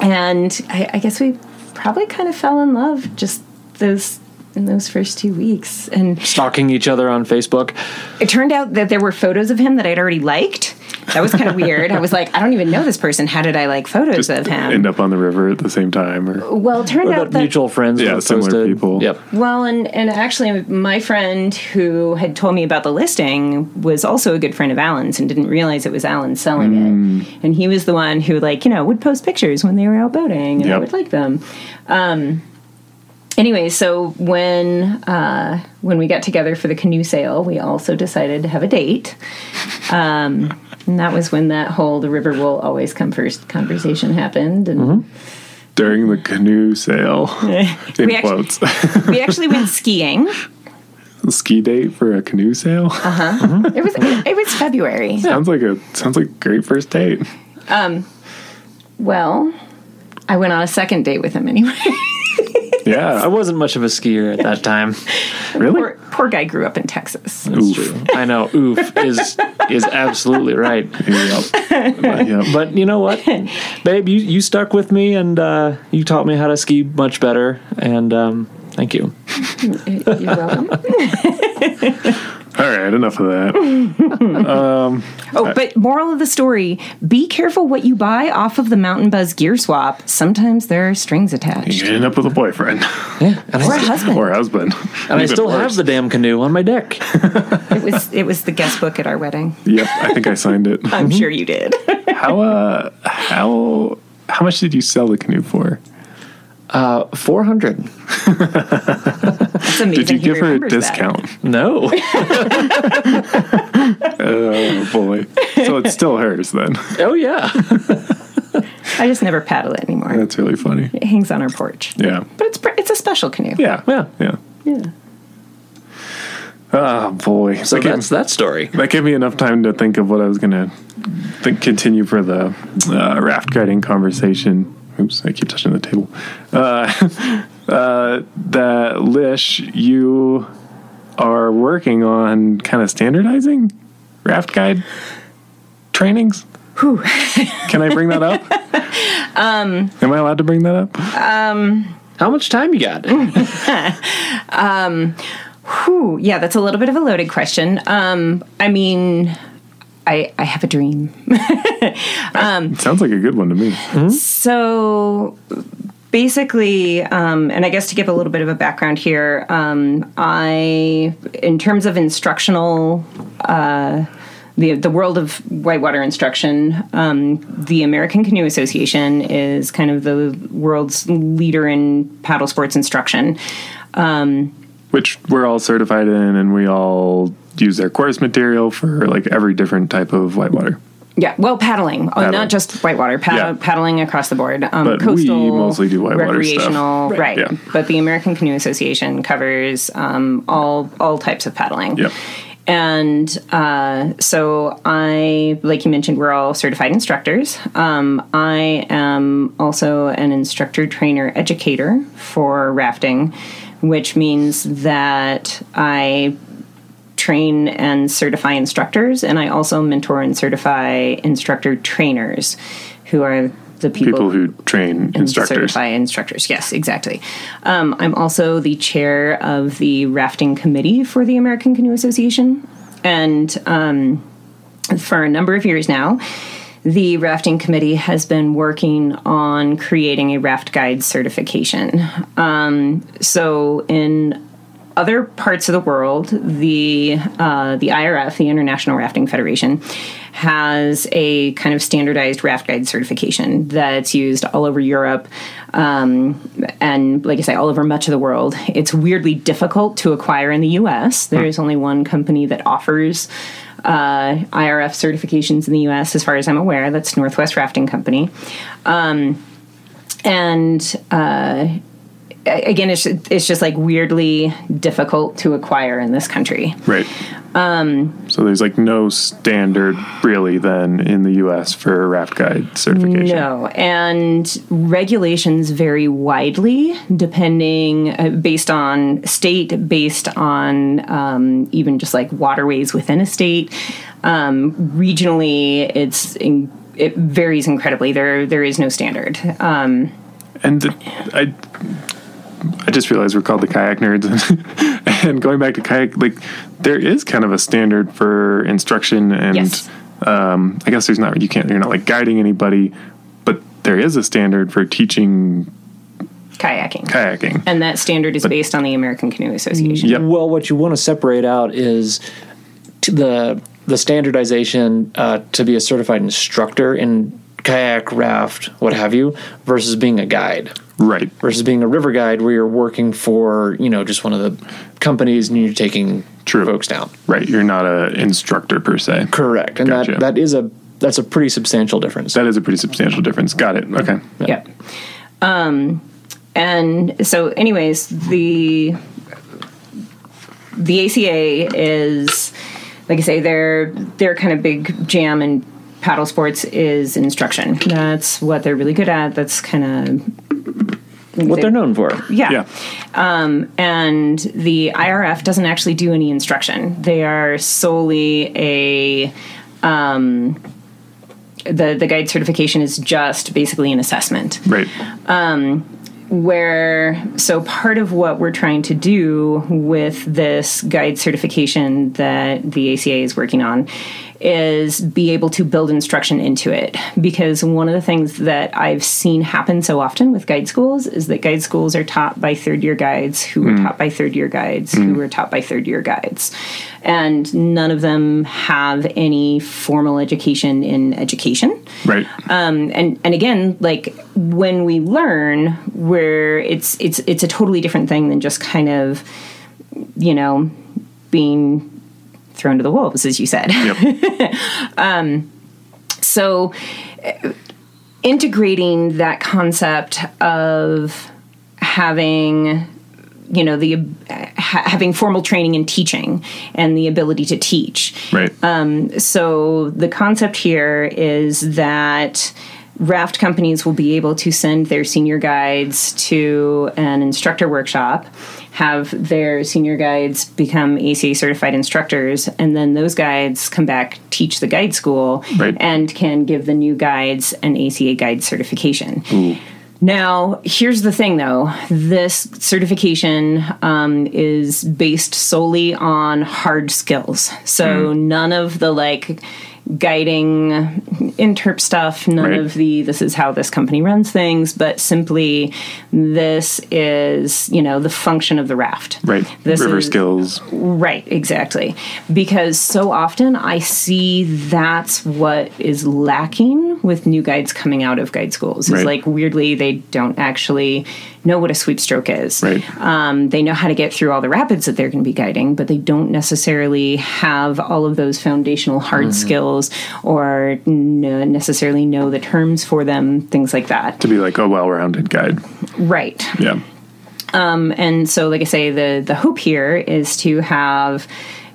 and I, I guess we probably kind of fell in love just those in those first two weeks. And Stalking each other on Facebook. it turned out that there were photos of him that I'd already liked. That was kind of weird. I was like, I don't even know this person. How did I like photos Just of him? end up on the river at the same time, or well, it turned Or out that that mutual friends Yeah, similar posted. people. Yep. Well, and, and actually, my friend who had told me about the listing was also a good friend of Alan's and didn't realize it was Alan selling Mm. it. And he was the one who, like, you know, would post pictures when they were out boating, and I would like them. Um, anyway, so when uh, when we got together for the canoe sale, we also decided to have a date. Um, and that was when that whole "the river will always come first conversation happened. And during the canoe sail. In we, actually, quotes. we actually went skiing. Ski date for a canoe sail. uh-huh It was it, was February. sounds like a sounds like a great first date. Um, well, I went on a second date with him anyway. I wasn't much of a skier at that time. really. poor, poor guy grew up in Texas. That's Oof. true. I know. Oof is is absolutely right. Yep. Yep. But you know what, babe, you, you stuck with me and uh, you taught me how to ski much better. And um, thank you. You're welcome. All right, enough of that. um, Oh, but moral of the story be careful what you buy off of the Mountain Buzz Gear Swap. Sometimes there are strings attached. You end up with a boyfriend Yeah, and Or a I, husband. or a husband. and I still have the damn canoe on my deck. It was it was the guest book at our wedding. Yep, I think I signed it. I'm sure you did. How uh how how much did you sell the canoe for? Uh, Four hundred. It's amazing. Did you he give her a remembers that. discount? No. Oh boy. So it's still hers then. oh yeah. I just never paddle it anymore. That's really funny. It hangs on our porch. Yeah. But it's it's a special canoe. Yeah. Yeah. Yeah. Yeah. Oh boy. So that, gave, that's that story. that gave me enough time to think of what I was gonna continue for the uh, raft guiding conversation. Oops, I keep touching the table. Uh, uh, that Lish, you are working on kind of standardizing raft guide trainings. Can I bring that up? um, Am I allowed to bring that up? How much time you got? Whew, yeah, that's a little bit of a loaded question. Um, I mean, I I have a dream. It sounds like a good one to me. So basically, um, and I guess to give a little bit of a background here, um, I, in terms of instructional, uh, the the world of whitewater instruction, um, the American Canoe Association is kind of the world's leader in paddle sports instruction. which we're all certified in and we all use their course material for like every different type of whitewater Yeah, well, paddling, Oh, Paddling. not just whitewater, pad- Yeah. paddling across the board. Um, But we coastal, mostly do whitewater recreational, stuff. right? Yeah. But the American Canoe Association covers um, all all types of paddling. Yep. And uh, so I, like you mentioned, we're all certified instructors. Um, I am also an instructor, trainer, educator for rafting, which means that I train and certify instructors, and I also mentor and certify instructor trainers, who are the people, people who train and instructors certify instructors. Yes, exactly. Um, I'm also the chair of the rafting committee for the American Canoe Association, and um, for a number of years now. The rafting committee has been working on creating a raft guide certification. Um, so, in other parts of the world, the uh, the IRF, the International Rafting Federation, has a kind of standardized raft guide certification that's used all over Europe, um, and like I say, all over much of the world. It's weirdly difficult to acquire in the U.S. There is only one company that offers uh, IRF certifications in the U.S. As far as I'm aware, that's Northwest Rafting Company, um, and. Uh, again, it's it's just like weirdly difficult to acquire in this country. right um so there's like no standard really then in the us for raft guide certification No, and regulations vary widely depending uh, based on state, based on um, even just like waterways within a state. Um, regionally, it's in, it varies incredibly. There there is no standard. Um, and the, i i just realized we're called the kayak nerds and going back to kayak like there is kind of a standard for instruction and Yes. um i guess there's not you can't you're not like guiding anybody but there is a standard for teaching kayaking. kayaking and that standard is based on the American Canoe Association. Yep. Well, what you want to separate out is to the the standardization uh, to be a certified instructor in kayak, raft, what have you, versus being a guide. right Versus being a river guide, where you're working for you know just one of the companies and you're taking True. folks down. right you're not a instructor per se Correct, and Gotcha. that that is a that's a pretty substantial difference. that is a pretty substantial difference got it okay Yeah. Um, and so, anyways, the the ACA is, like I say, their their kind of big jam and paddle sports is instruction. That's what they're really good at. That's kind of What they're known for. yeah. Yeah. And the IRF doesn't actually do any instruction. They are solely a um, the the guide certification is just basically an assessment. Right. where so part of what we're trying to do with this guide certification that the ACA is working on is be able to build instruction into it. Because one of the things that I've seen happen so often with guide schools is that guide schools are taught by third year guides who were taught by third year guides who were taught by third year guides. And none of them have any formal education in education. Right. um, and and again, like when we learn, where it's it's it's a totally different thing than just kind of, you know, being thrown to the wolves, as you said. Yep. Um, so uh, integrating that concept of having you know the eh, ha- having formal training in teaching and the ability to teach right. Um, so the concept here is that raft companies will be able to send their senior guides to an instructor workshop have their senior guides become ACA certified instructors and then those guides come back teach the guide school Right. and can give the new guides an ACA guide certification now, here's the thing though this certification um, is based solely on hard skills. So, none of the like guiding interp stuff, none Right. of the this is how this company runs things, but simply this is, you know, the function of the raft. right. This River is- skills. Right, exactly. Because so often I see that's what is lacking with new guides coming out of guide schools. Is Right. like weirdly they don't actually know what a sweep stroke is. Right. Um, they know how to get through all the rapids that they're going to be guiding, but they don't necessarily have all of those foundational hard Mm-hmm. skills or n- necessarily know the terms for them, things like that. To be like a well-rounded guide. Right. Yeah. and so like i say the the hope here is to have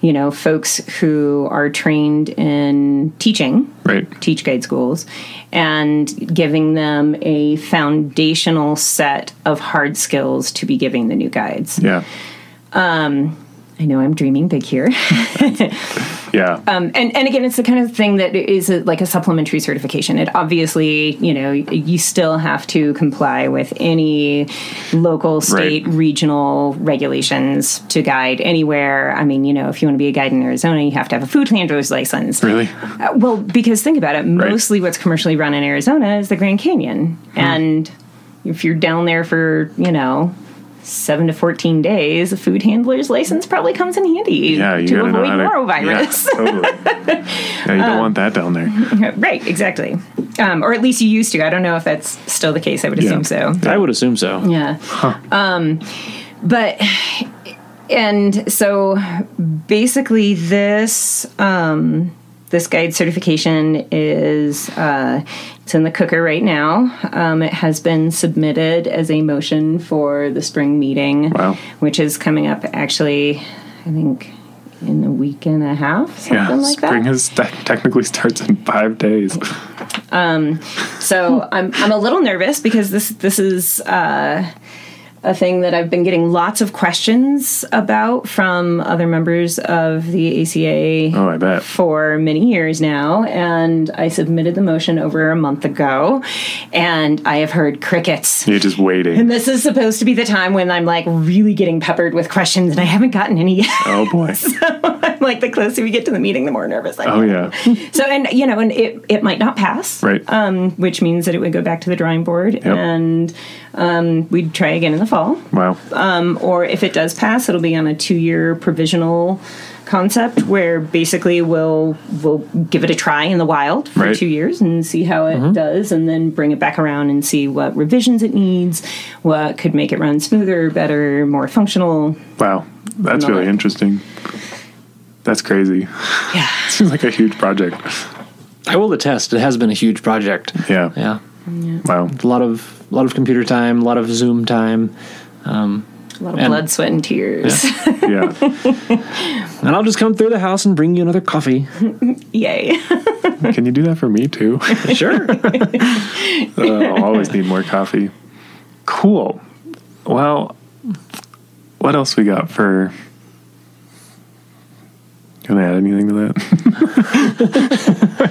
you know folks who are trained in teaching Right. teach guide schools and giving them a foundational set of hard skills to be giving the new guides Yeah. Um, i know i'm dreaming big here Yeah. Um, and and again, it's the kind of thing that is a, like a supplementary certification. It obviously, you know, you still have to comply with any local, state, Right. regional regulations to guide anywhere. I mean, you know, if you want to be a guide in Arizona, you have to have a food handler's license. really? Uh, well, because think about it, mostly what's commercially run in Arizona is the Grand Canyon, Hmm. and if you're down there for, you know. Seven to fourteen days, a food handler's license probably comes in handy Yeah. You to avoid to. norovirus. Yeah, totally. yeah. You don't want that down there. Right, exactly. Um, or at least you used to. I don't know if that's still the case. I would Yeah. assume so. I would assume so. Yeah. Um, but, and so basically, this um, this guide certification is uh, it's in the cooker right now. Um, it has been submitted as a motion for the spring meeting, Wow. which is coming up actually, I think. In a week and a half, something Yeah. like that. Spring te- technically starts in five days. So I'm I'm a little nervous because this this is uh, a thing that I've been getting lots of questions about from other members of the ACA Oh, I bet. for many years now, and I submitted the motion over a month ago, and I have heard crickets. You're just waiting. And this is supposed to be the time when I'm like really getting peppered with questions, and I haven't gotten any yet. Oh boy. So I'm like the closer we get to the meeting, the more nervous I am. Oh yeah. So, and you know, and it, it might not pass, Right. Um, which means that it would go back to the drawing board, and um, we'd try again in the fall. Wow. Um, or if it does pass, it'll be on a two-year provisional concept where basically we'll we'll give it a try in the wild for Right. two years and see how it does, and then bring it back around and see what revisions it needs, what could make it run smoother, better, more functional. Wow. That's really that. interesting. That's crazy. Yeah. Seems like a huge project. I will attest. It has been a huge project. Yeah. Yeah. Wow. A lot of a lot of computer time, a lot of Zoom time. Um, A lot of And- blood, sweat, and tears. Yeah. And I'll just come through the house and bring you another coffee. Yay. Can you do that for me too? sure. Uh, I'll always need more coffee. Cool. Well, what else we got for? Can I add anything to that?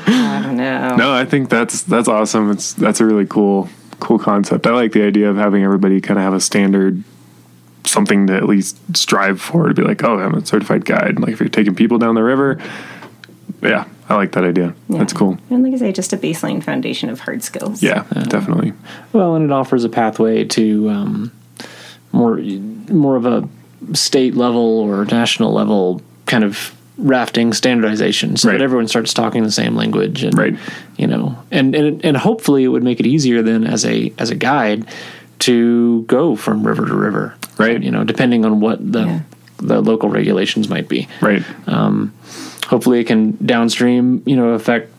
I don't know. No, I think that's that's awesome. It's that's a really cool cool concept. I like the idea of having everybody kind of have a standard something to at least strive for to be like, oh, I'm a certified guide. Like if you're taking people down the river, yeah, I like that idea. That's cool. And like I say, just a baseline foundation of hard skills. Yeah, definitely. Well, and it offers a pathway to um, more more of a state level or national level kind of rafting standardization, so Right. that everyone starts talking the same language, and Right. you know, and and and hopefully it would make it easier then as a as a guide to go from river to river, Right. You know, depending on what the Yeah. the local regulations might be. Right. Um hopefully, it can downstream, you know, affect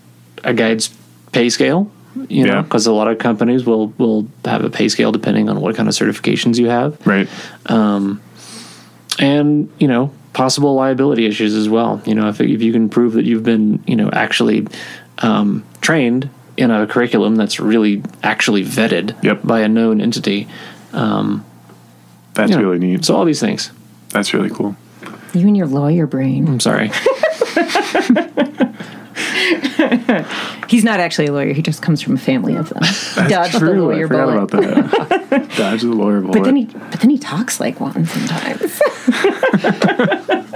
a guide's pay scale. You know, Yeah. because a lot of companies will will have a pay scale depending on what kind of certifications you have, Right. Um and you know, possible liability issues as well. You know, if if you can prove that you've been, you know, actually um, trained in a curriculum that's really actually vetted Yep. by a known entity. That's you know, really neat. So all these things. That's really cool. You and your lawyer brain. I'm sorry. He's not actually a lawyer. He just comes from a family of them. That's Dodge the true. lawyer I forgot bullet. about that. Dodge the lawyer bullet. But then he, but then he talks like one sometimes.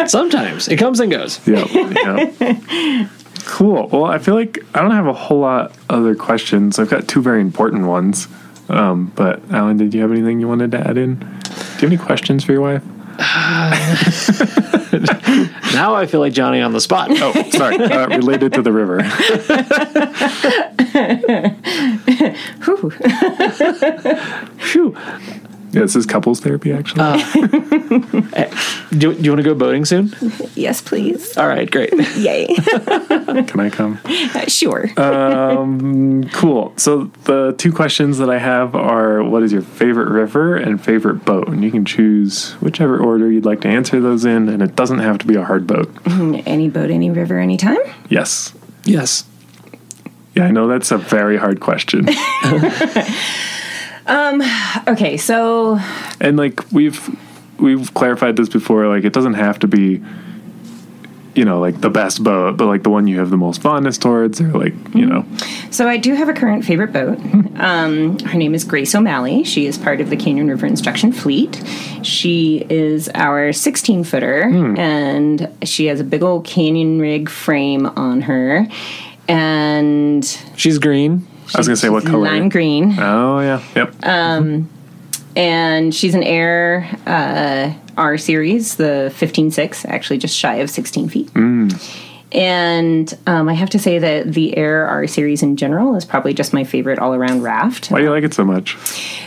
Sometimes it comes and goes. Yeah. yeah. cool. Well, I feel like I don't have a whole lot other questions. I've got two very important ones. Um, but Alan, did you have anything you wanted to add in? Do you have any questions for your wife? Now I feel like Johnny on the spot. Oh, sorry. Uh, related to the river. Whew. Phew. Yeah, this is couples therapy, actually. Oh. Do, do you want to go boating soon? yes, please. All right, great. Yay. Can I come? Uh, sure. Um, cool. So the two questions that I have are: What is your favorite river and favorite boat? And you can choose whichever order you'd like to answer those in, and it doesn't have to be a hard boat. any boat, any river, anytime. Yes. yes. Yeah, I know that's a very hard question. Um, okay, so and like we've we've clarified this before like it doesn't have to be you know like the best boat but like the one you have the most fondness towards or like you mm-hmm. know So I do have a current favorite boat. Um, her name is Grace O'Malley. She is part of the Canyon River Instruction Fleet. She is our 16 footer, hmm. and she has a big old canyon rig frame on her. And She's green. I was gonna say what color lime green, oh yeah yep and she's an AIRE uh, R series, the 15.6, actually just shy of 16 feet. And um, I have to say that the AIRE R series in general is probably just my favorite all around raft. why do you like it so much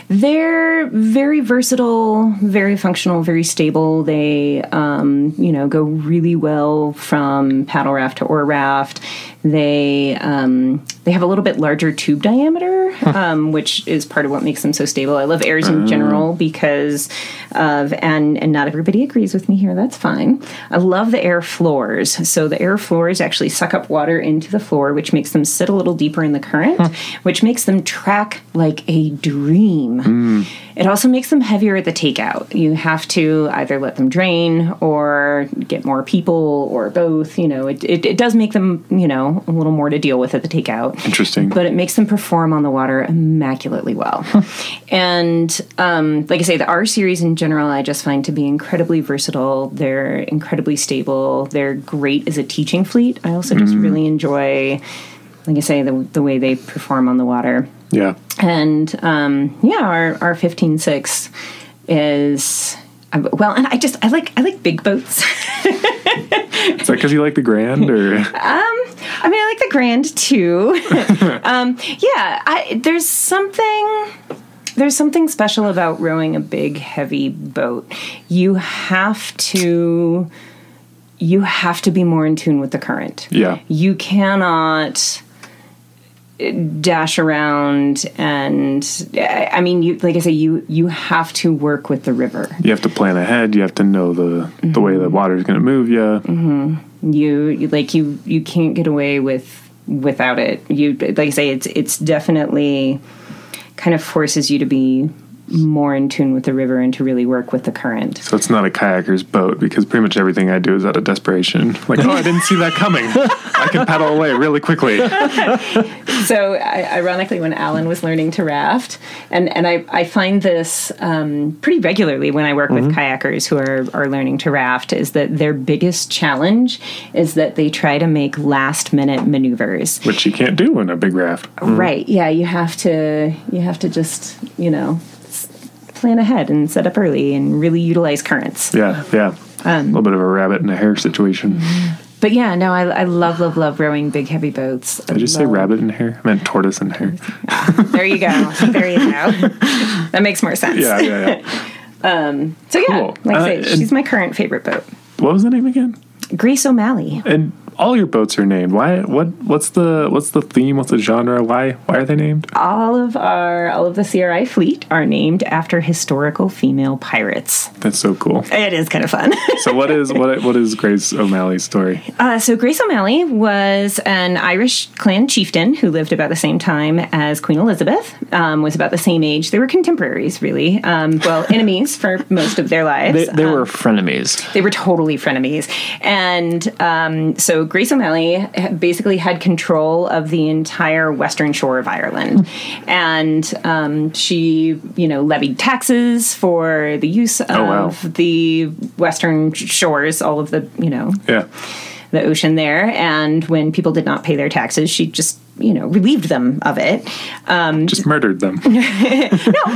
They're very versatile, very functional, very stable. They, um, you know, go really well from paddle raft to oar raft. They um, they have a little bit larger tube diameter, um, which is part of what makes them so stable. I love AIREs in general because of and and not everybody agrees with me here. That's fine. I love the air floors. So the air floors actually suck up water into the floor, which makes them sit a little deeper in the current, which makes them track like a dream. It also makes them heavier at the takeout. You have to either let them drain or get more people or both. You know, it, it, it does make them, you know, a little more to deal with at the takeout. Interesting. But it makes them perform on the water immaculately well. and um, like I say, the R series in general, I just find to be incredibly versatile. They're incredibly stable. They're great as a teaching fleet. I also just really enjoy, like I say, the, the way they perform on the water yeah and um, yeah, our our fifteen six is uh, well, and I just I like I like big boats. is that because you like the grand or Um, I mean, I like the Grand too. um, yeah, I, there's something there's something special about rowing a big heavy boat. You have to you have to be more in tune with the current. yeah you cannot dash around and I mean you like I say you you have to work with the river. You have to plan ahead. You have to know the the way the mm-hmm. water's going to move you. Mm-hmm. You, you like you you can't get away with without it. You like I say it's it's definitely kind of forces you to be more in tune with the river and to really work with the current. So it's not a kayaker's boat because pretty much everything I do is out of desperation. Like, oh, I didn't see that coming. I can paddle away really quickly. so ironically when alan was learning to raft and, and I, I find this um, pretty regularly when i work with kayakers who are, are learning to raft is that their biggest challenge is that they try to make last minute maneuvers Which you can't do in a big raft. right yeah you have to you have to just you know s- plan ahead and set up early and really utilize currents Yeah, yeah. a little bit of a rabbit and a hare situation. but yeah no I, I love love love rowing big heavy boats Did you say rabbit and hare? I meant tortoise and hare. there you go there you go that makes more sense Yeah, yeah, yeah. So yeah, Cool. like I Uh, she's my current favorite boat. What was the name again? Grace O'Malley. And all your boats are named. Why? What? What's the What's the theme? What's the genre? Why? Why are they named? All of our all of the CRI fleet are named after historical female pirates. That's so cool. It is kind of fun. So what is what what is Grace O'Malley's story? Uh, so Grace O'Malley was an Irish clan chieftain who lived about the same time as Queen Elizabeth. Um, was about the same age. They were contemporaries, really. Um, well, enemies for most of their lives. They, they Um, were frenemies. They were totally frenemies. And um, so Grace O'Malley basically had control of the entire western shore of Ireland. And um, she, you know, levied taxes for the use of wow. the western shores, all of the, you know, Yeah. the ocean there. And when people did not pay their taxes, she just, you know, relieved them of it. Um, Just murdered them. no,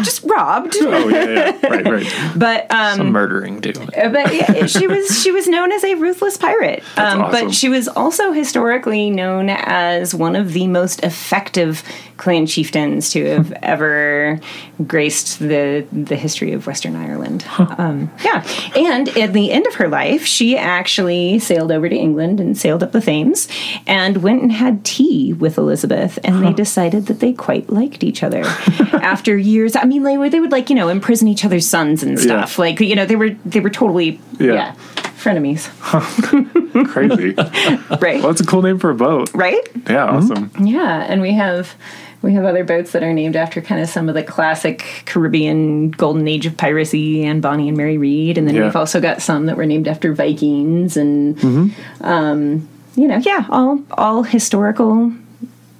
just robbed. Oh yeah, yeah. Right, right. But um, Some murdering too. Uh, but yeah, she was she was known as a ruthless pirate. Um, awesome. But she was also historically known as one of the most effective clan chieftains to have ever graced the the history of Western Ireland. Um, yeah, and at the end of her life, she actually sailed over to England and sailed up the Thames and went and had tea with Elizabeth, and they decided that they quite liked each other after years. I mean, they would they would like you know imprison each other's sons and stuff. Like you know they were they were totally Yeah. yeah, frenemies, Crazy. right? Well, that's a cool name for a boat. right? Yeah, awesome. Yeah, and we have we have other boats that are named after kind of some of the classic Caribbean golden age of piracy and Bonny and Mary Read, and then Yeah. we've also got some that were named after Vikings and um, you know, yeah, all all historical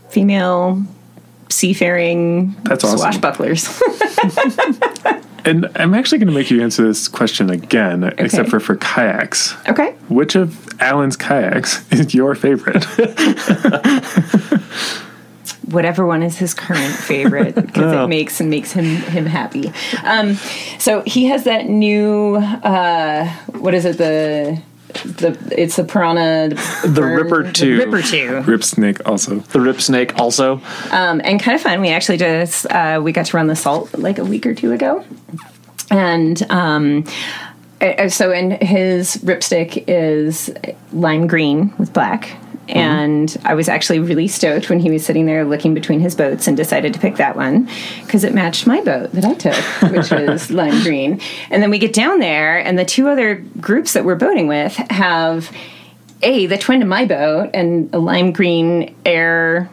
female seafaring That's awesome. swashbucklers. And I'm actually going to make you answer this question again, except for for kayaks. okay. Which of Alan's kayaks is your favorite? whatever one is his current favorite because Oh. it makes and makes him him happy. Um, so he has that new uh, what is it the the it's the Pyranha The Ripper 2. Ripper two Rip Snake also. The Rip Snake also. um, and kind of fun. We actually just uh, we got to run the salt like a week or two ago, and um, uh, so in his ripstick is lime green with black. And I was actually really stoked when he was sitting there looking between his boats and decided to pick that one because it matched my boat that I took, which was lime green. And then we get down there, and the two other groups that we're boating with have a the twin to my boat and a lime green AIRE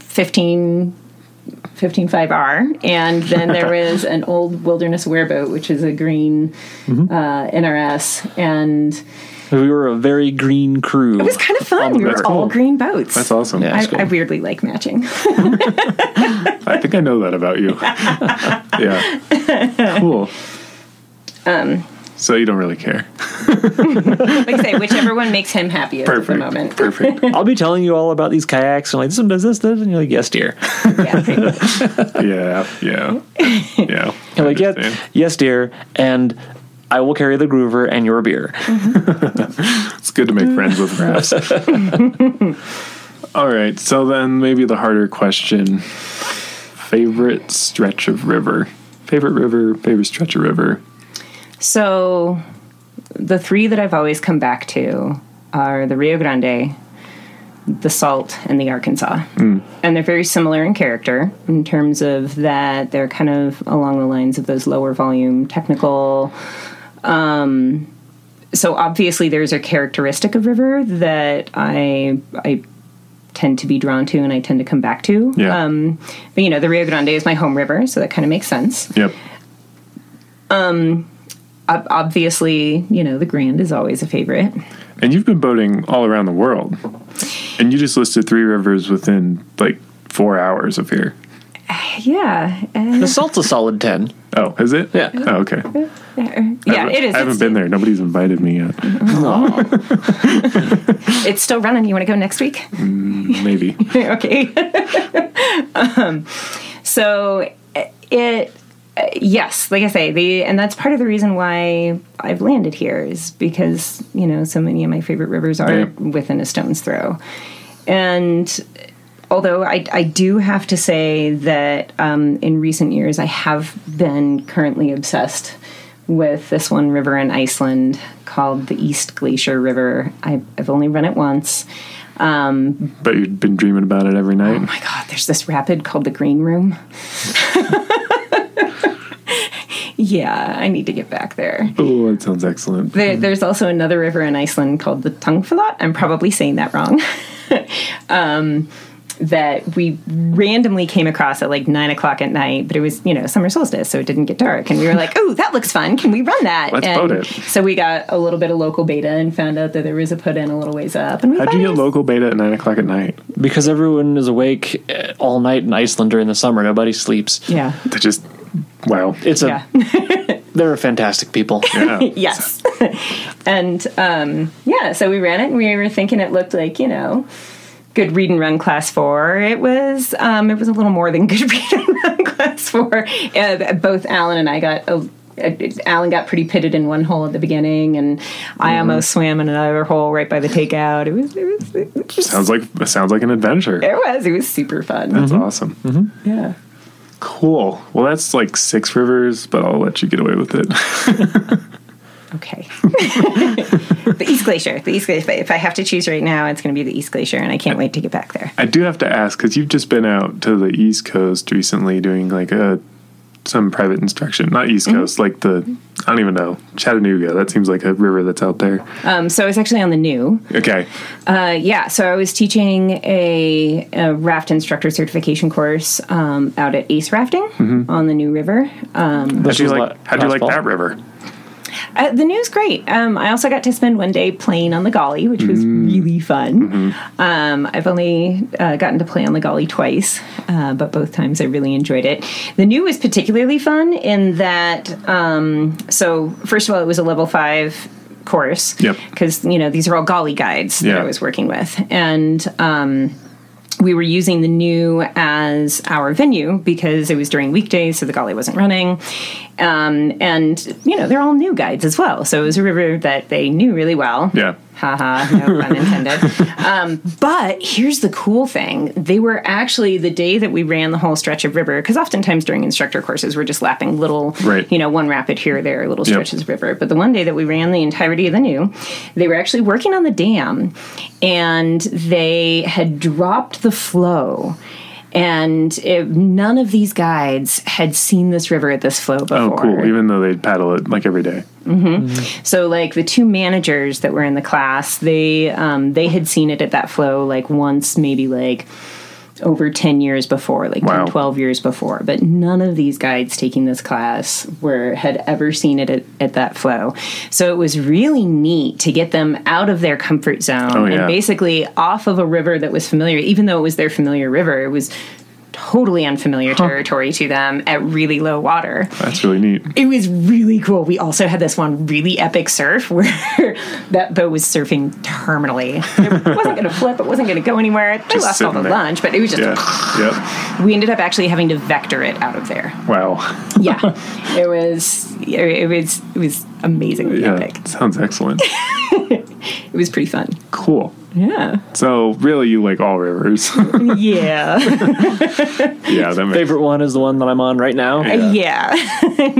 15 155R and then there was an old wilderness wearboat which is a green uh, NRS and We were a very green crew. it was kind of fun we were river. all green boats That's awesome. Yeah. I, cool. I weirdly like matching I think I know that about you. yeah. Cool. Um, so you don't really care. like I say whichever one makes him happiest at the Perfect. moment Perfect. I'll be telling you all about these kayaks and like this one does this, this, and you're like, yes, dear. yeah. Yeah. Yeah. Yeah. You're like, yes, yes, dear, and I will carry the groover and your beer. It's good to make friends with grass. All right. So then maybe the harder question favorite stretch of river? Favorite river, favorite stretch of river? so the three that I've always come back to are the Rio Grande the Salt and the Arkansas. Hmm. And they're very similar in character in terms of that they're kind of along the lines of those lower volume technical. Um, so obviously, there's a characteristic of river that I I tend to be drawn to and I tend to come back to. Yeah. Um, but you know, the Rio Grande is my home river, so that kind of makes sense. Yep. Ob- obviously, you know, the Grand is always a favorite. And you've been boating all around the world. And you just listed three rivers within like four hours of here. Yeah, uh, The salt's a solid 10. Oh, is it? Yeah. Oh, okay. Yeah, it is. I haven't It's- been there. Nobody's invited me yet. It's still running. You want to go next week? Maybe. okay. um, so it, uh, yes, like I say, the and that's part of the reason why I've landed here is because you know so many of my favorite rivers are Yeah. within a stone's throw, and although I, I do have to say that um, in recent years I have been currently obsessed with this one river in Iceland called the East Glacier River. I've, I've only run it once. Um, But you've been dreaming about it every night. Oh my god, there's this rapid called the Green Room. yeah, I need to get back there. Oh, that sounds excellent. there. There's also another river in Iceland called the Tungufljót. I'm probably saying that wrong. um, that we randomly came across at like nine o'clock at night, but it was you know summer solstice, so it didn't get dark, and we were like, "Oh, that looks fun! Can we run that?" Let's and boat it. So we got a little bit of local beta and found out that there was a put in a little ways up. And we How'd thought you get was- local beta at nine o'clock at night? Because everyone is awake eh, all night in Iceland during the summer. Nobody sleeps. Yeah. To just wow. It's a Yeah. they're a fantastic people. Yeah. yes. and um, yeah, so we ran it and we were thinking it looked like, you know, good read and run class four. It was um, it was a little more than good read and run class four. Uh, both Alan and I got a Alan got pretty pitted in one hole at the beginning, and I almost swam in another hole right by the takeout. It was, it was, it was, Sounds like sounds like an adventure. it was, it was super fun. That's awesome. Yeah. Cool. Well, that's like six rivers, but I'll let you get away with it. Okay. the East Glacier. The East Glacier. If I have to choose right now, it's going to be the East Glacier, and I can't wait to get back there. I do have to ask because you've just been out to the East Coast recently doing like a some private instruction. Not East Mm-hmm. Coast, like the I don't even know Chattanooga. That seems like a river that's out there. Um, so I was actually on the new. Okay. Uh, yeah, so I was teaching a, a raft instructor certification course um, out at Ace Rafting on the New River. Um, How'd you like? How'd you like fall. that river? Uh, the new's great. Um, I also got to spend one day playing on the Gauley, which was really fun. Um, I've only uh, gotten to play on the Gauley twice, uh, but both times I really enjoyed it. The new was particularly fun in that, um, so first of all, it was a level five course. Yep. Because, you know, these are all Gauley guides that I was working with. And, um, we were using the new as our venue because it was during weekdays, so the Gauley wasn't running. Um, and, you know, they're all new guides as well. So it was a river that they knew really well. Yeah. Haha, no pun intended. um, but here's the cool thing they were actually the day that we ran the whole stretch of river, because oftentimes during instructor courses, we're just lapping little, Right. you know, one rapid here or there, little Yep. stretches of river. But the one day that we ran the entirety of the new, they were actually working on the dam and they had dropped the flow. And it, none of these guides had seen this river at this flow before. Oh, cool. Even though they'd paddle it like every day. So like the two managers that were in the class, they um, they had seen it at that flow like once, maybe like over 10 years before, like Wow. 10, 12 years before. But none of these guides taking this class were had ever seen it at, at that flow. So it was really neat to get them out of their comfort zone Oh, yeah. and basically off of a river that was familiar, even though it was their familiar river, it was totally unfamiliar territory to them at really low water That's really neat. it was really cool. We also had this one really epic surf where that boat was surfing terminally. It wasn't going to flip. It wasn't going to go anywhere. They Just lost all the there. lunch, but it was just. Yeah. Yep. We ended up actually having to vector it out of there. Wow. Yeah, it was. It was. It was amazingly Yeah. epic. Sounds excellent. It was pretty fun. cool. Yeah. So really, you like all rivers? Yeah. yeah. That makes Favorite one is the one that I'm on right now. yeah.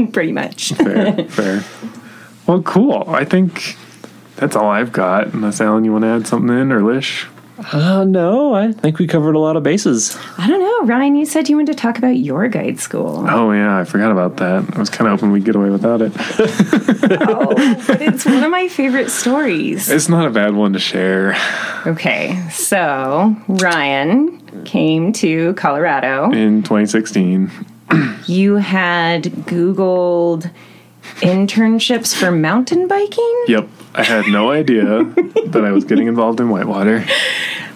pretty much. fair. fair. Well, cool. I think that's all I've got. Unless Alan, you want to add something in, or Lish? Uh, no, I think we covered a lot of bases. I don't know, Ryan. You said you wanted to talk about your guide school. Oh yeah, I forgot about that. I was kind of hoping we'd get away without it. oh, but it's one of my favorite stories. It's not a bad one to share. Okay, so Ryan came to Colorado. In 2016, You had Googled internships for mountain biking. yep, I had no idea that I was getting involved in whitewater.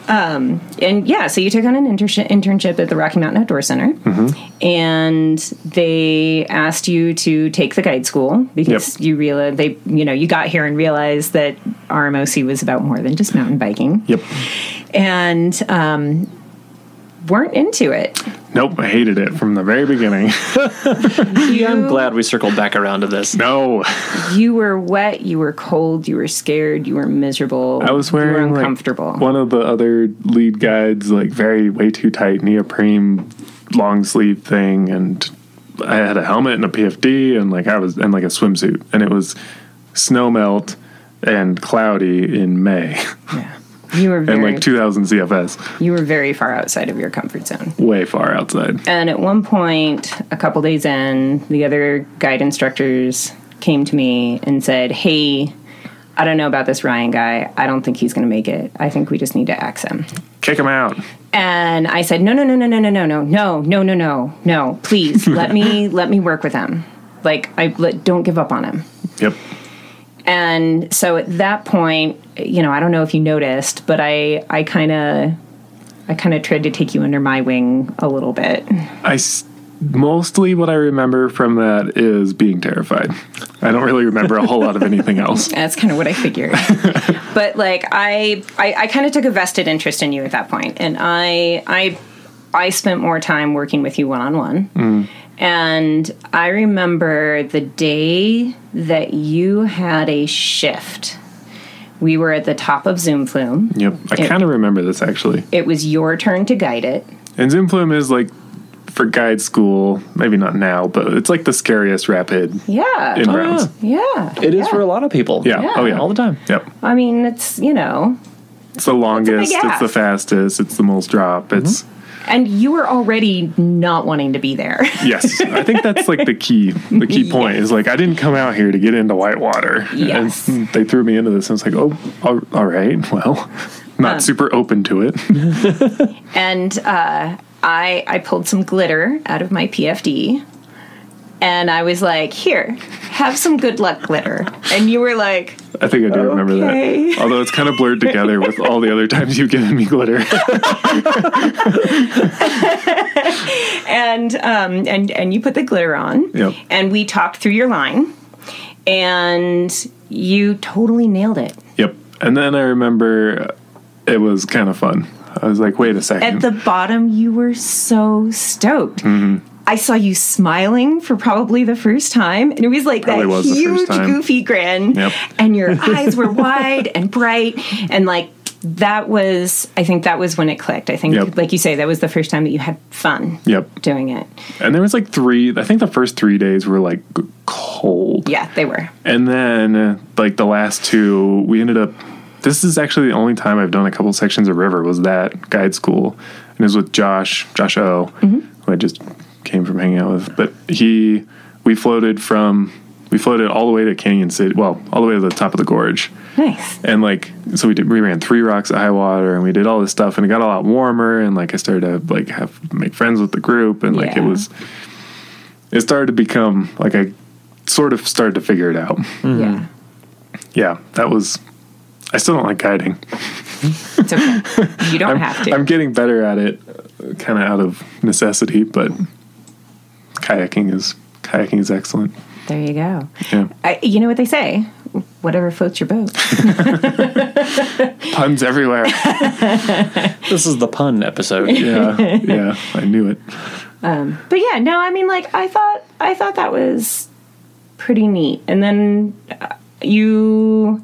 Um, and yeah, so you took on an internship internship at the Rocky Mountain Outdoor Center, and they asked you to take the guide school because Yep. you realized they, you know, you got here and realized that RMOC was about more than just mountain biking, Yep. and um, weren't into it. Nope, I hated it from the very beginning. Yeah, I'm glad we circled back around to this. no, You were wet, you were cold, you were scared, you were miserable. I was you were wearing like uncomfortable. one of the other lead guides, like very way too tight neoprene long sleeve thing, and I had a helmet and a PFD, and like I was and like a swimsuit, and it was snow melt and cloudy in May, you were and like 2000 CFS, you were very far outside of your comfort zone. way far outside. And at one point, a couple days in, the other guide instructors came to me and said, Hey, I don't know about this Ryan guy. I don't think he's going to make it. I think we just need to axe him. Kick him out. And I said, No, no, no, no, no, no, no, no, no, no, no, no, no. Please let me let me work with him. Like I let, don't give up on him. Yep. And so at that point, you know, I don't know if you noticed, but I I kind of I kind of tried to take you under my wing a little bit. I s- mostly what I remember from that is being terrified. I don't really remember a whole lot of anything else. That's kind of what I figured. but like I I, I kind of took a vested interest in you at that point, and I I I spent more time working with you one on one. And I remember the day that you had a shift. We were at the top of Zoom Flume. Yep. I kind of remember this actually. It was your turn to guide it. And Zoom Flume is like for guide school, maybe not now, but it's like the scariest rapid Yeah. in Oh, rounds. yeah. It is yeah. for a lot of people. Yeah. Yeah. Oh yeah. All the time. Yep. I mean, it's, you know, It's the longest. It's, ask. the fastest. It's the most drop. It's mm-hmm. And you were already not wanting to be there. yes. I think that's like the key. The key point is like I didn't come out here to get into whitewater. Yes. And they threw me into this. and I was like, oh, all, all right. Well, not super open to it. and uh, I I pulled some glitter out of my PFD, and I was like, "Here, have some good luck glitter." And you were like, I think I do remember that. Although it's kind of blurred together with all the other times you've given me glitter. and um, and and you put the glitter on, Yep. and we talked through your line, and you totally nailed it. yep. And then I remember it was kind of fun. I was like, wait a second. At the bottom, you were so stoked. Mm-hmm. I saw you smiling for probably the first time, and it was like Probably that was huge, goofy grin, Yep. and your eyes were wide and bright, and like that was. I think that was when it clicked. I think, Yep. like you say, that was the first time that you had fun yep. doing it. And there was like three, I think the first three days were like cold. Yeah, they were. And then, uh, like the last two, we ended up. This is actually the only time I've done a couple sections of river was that guide school, and it was with Josh, Josh O, who I just came from hanging out with. But he, we floated from, we floated all the way to Cañon City, well, all the way to the top of the gorge, Nice. and like so we did. We ran three rocks at high water, and we did all this stuff, and it got a lot warmer, and like I started to like have make friends with the group, and like it was, it started to become like I sort of started to figure it out mm-hmm. Yeah, yeah, that was. I still don't like guiding. it's okay. You don't I'm, have to. I'm getting better at it, uh, kind of out of necessity. But kayaking is kayaking is excellent. there you go. Yeah, I, you know what they say? Whatever floats your boat. puns everywhere. This is the pun episode. yeah, yeah, I knew it. but yeah, no, I mean, like I thought, I thought that was pretty neat. And then uh, you,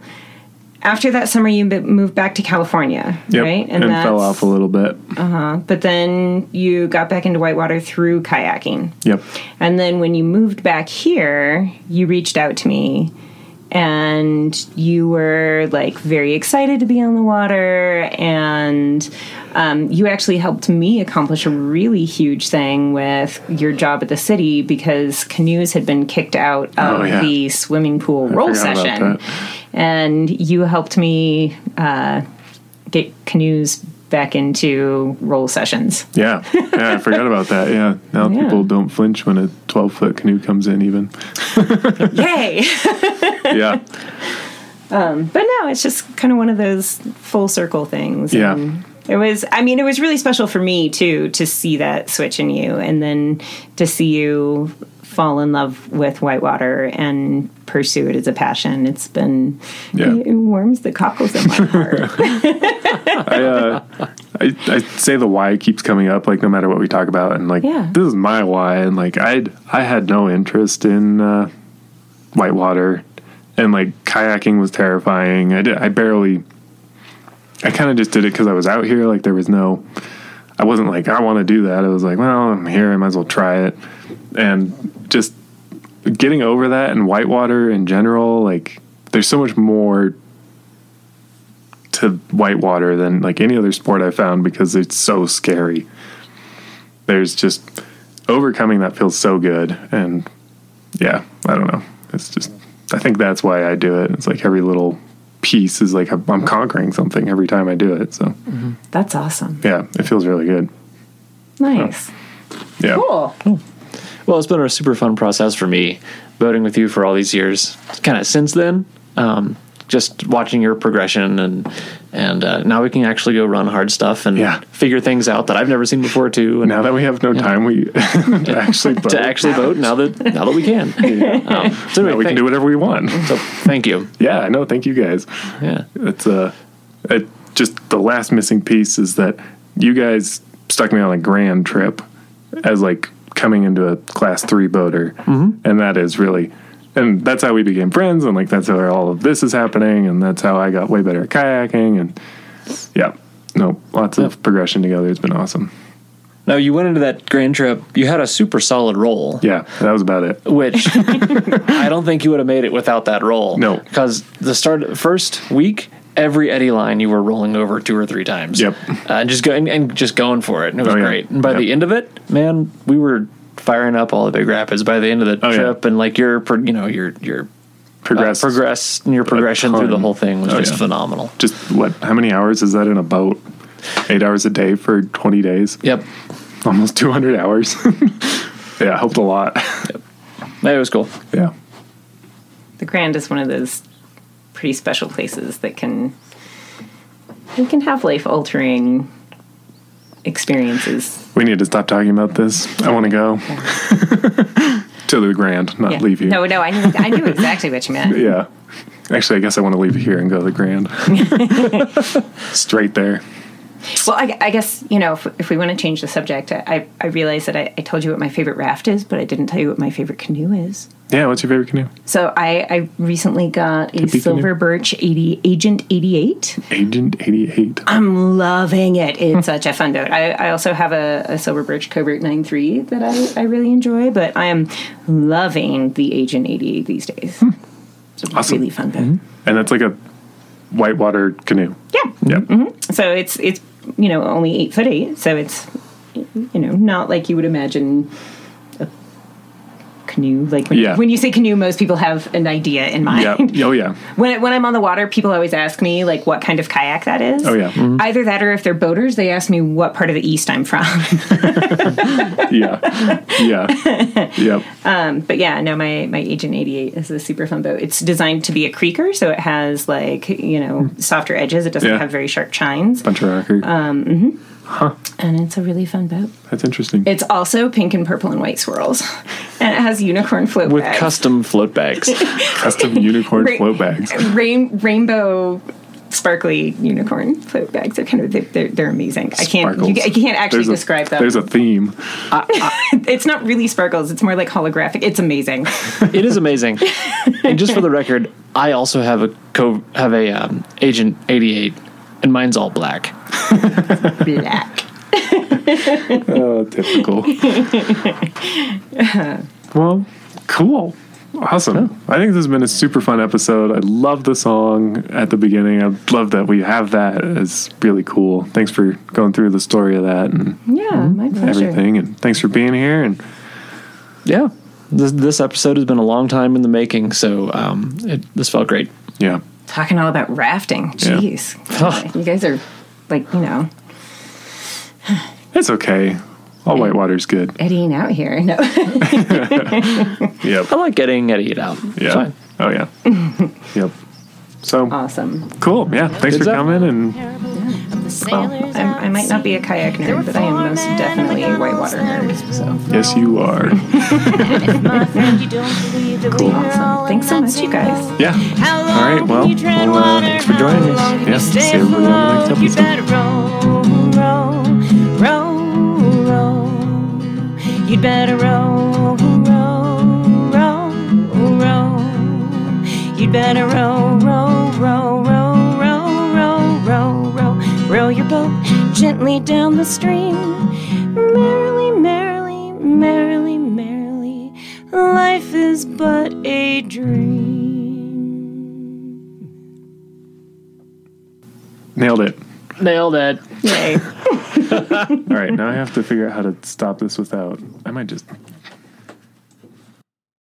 after that summer, you moved back to California, Yep, right? and, fell off a little bit. Uh huh. But then you got back into whitewater through kayaking. Yep. And then when you moved back here, you reached out to me and you were like very excited to be on the water and um, you actually helped me accomplish a really huge thing with your job at the city because canoes had been kicked out of Oh, yeah. the swimming pool roll session and you helped me uh, get canoes back into roll sessions Yeah, yeah, I forgot about that. Yeah, now Yeah. people don't flinch when a twelve foot canoe comes in. Even yay yeah, um, but no, it's just kind of one of those full circle things. Yeah. And it was, I mean, it was really special for me too to see that switch in you and then to see you fall in love with whitewater and pursue it as a passion. It's been, Yeah. it warms the cockles of my heart. I, uh, I I say the why keeps coming up like no matter what we talk about, and like Yeah. this is my why, and like I I had no interest in uh, whitewater, and like kayaking was terrifying. I did I barely. I kind of just did it because I was out here. Like there was no, I wasn't like I want to do that. I was like, well, I'm here. I might as well try it, and just getting over that and whitewater in general. Like there's so much more to whitewater than like any other sport I found because it's so scary. There's just overcoming that feels so good, and yeah, I don't know. It's just I think that's why I do it. It's like every little piece is like I'm I'm conquering something every time I do it. So mm-hmm. That's awesome. yeah, it feels really good. Nice. Yeah, Cool. Well, it's been a super fun process for me voting with you for all these years. Kind of since then, um, just watching your progression and and uh, now we can actually go run hard stuff and Yeah. figure things out that I've never seen before too. And Now that we have no time, we to actually boat. to actually boat now that now that we can. Um, so Now anyway, we can do whatever we want. So thank you. Yeah, I know. Thank you guys. Yeah. it's uh it, just the last missing piece is that you guys stuck me on a grand trip as like coming into a class three boater mm-hmm. and that is really and that's how we became friends and like that's how all of this is happening and that's how i got way better at kayaking and yeah no lots of progression together it's been awesome Now you went into that grand trip. You had a super solid roll. yeah that was about it which I don't think you would have made it without that roll. No. because the start first week, every eddy line you were rolling over two or three times. Yep. uh, and just going and just going for it, and it was Oh, yeah. great. And by Yep. the end of it, man, we were firing up all the big rapids. By the end of the Oh, yeah. trip, and like your, you know, your your progress uh, progress, and your progression through the whole thing was Oh, just yeah. phenomenal. just what how many hours is that in a boat eight hours a day for 20 days Yep, almost 200 hours yeah helped a lot Yep. it was cool. yeah The Grand is one of those pretty special places that can it can have life altering experiences. We need to stop talking about this. I want to go to the Grand, not Yeah. leave you. No, no, I knew I knew exactly what you meant. Yeah. Actually, I guess I want to leave here and go to the Grand. Straight there. Well, I, I guess you know if, if we want to change the subject, I I realize that I, I told you what my favorite raft is, but I didn't tell you what my favorite canoe is. Yeah, what's your favorite canoe? So I I recently got a Silver canoe. Birch 80 Agent 88. Agent 88. I'm loving it. It's such a fun boat. I, I also have a, a Silver Birch Covert 93 that I, I really enjoy, but I am loving the Agent 88 these days. Hmm. It's a Awesome. really fun boat. Mm-hmm. And that's like a whitewater canoe. Yeah. Yep. Mm-hmm. Mm-hmm. So it's it's you know only eight foot eight, so it's you know not like you would imagine canoe. Like when, Yeah. when you say canoe, most people have an idea in mind. Yeah. Oh, yeah. When when I'm on the water, people always ask me like what kind of kayak that is. Oh, yeah. Mhm. Either that, or if they're boaters, they ask me what part of the east I'm from. Yeah. Yeah. Yep. Um, but yeah, no, my my Agent 88 is a super fun boat. It's designed to be a creeker, so it has like you know mm-hmm. softer edges. It doesn't Yeah. have very sharp chines, Bunch of rocker. And it's a really fun boat. That's interesting. It's also pink and purple and white swirls, and it has unicorn float bags. With bags. custom float bags. Custom unicorn Ra- float bags. Rain, rainbow sparkly unicorn float bags. They're kind of they're, they're, they're amazing. I can't you, I can't actually a- describe them. There's a theme. it's not really sparkles. It's more like holographic. It's amazing. it is amazing. and just for the record, I also have a co- have a um, Agent 88, and mine's all black. Black. Oh, typical. well, cool. Awesome. I think this has been a super fun episode. I love the song at the beginning. I love that we have that. It's really cool. Thanks for going through the story of that and Yeah, my pleasure. everything. And thanks for being here. And Yeah, this this episode has been a long time in the making, so um, it, this felt great. yeah, Talking all about rafting. Yeah. Jeez. you guys are like, you know, it's okay. All white whitewater's good. eddying out here. No. Yep. I like getting Eddie out. Yeah. Oh, yeah. yep. So awesome. cool. Yeah. Thanks Good for stuff. coming. And Well, I'm, I might not be a kayak nerd, but I am most definitely a whitewater nerd. So yes, you are. cool. Awesome. Thanks so much, you guys. Yeah. All right. Well, well uh, thanks for joining us. Yeah. See everybody on the next episode. better row, row, row, row. You'd better row, row, row, row. You'd better row, row, your boat gently down the stream. Merrily, merrily, merrily, merrily. Life is but a dream. Nailed it. Nailed it. Yay. All right. Now I have to figure out how to stop this without. I might just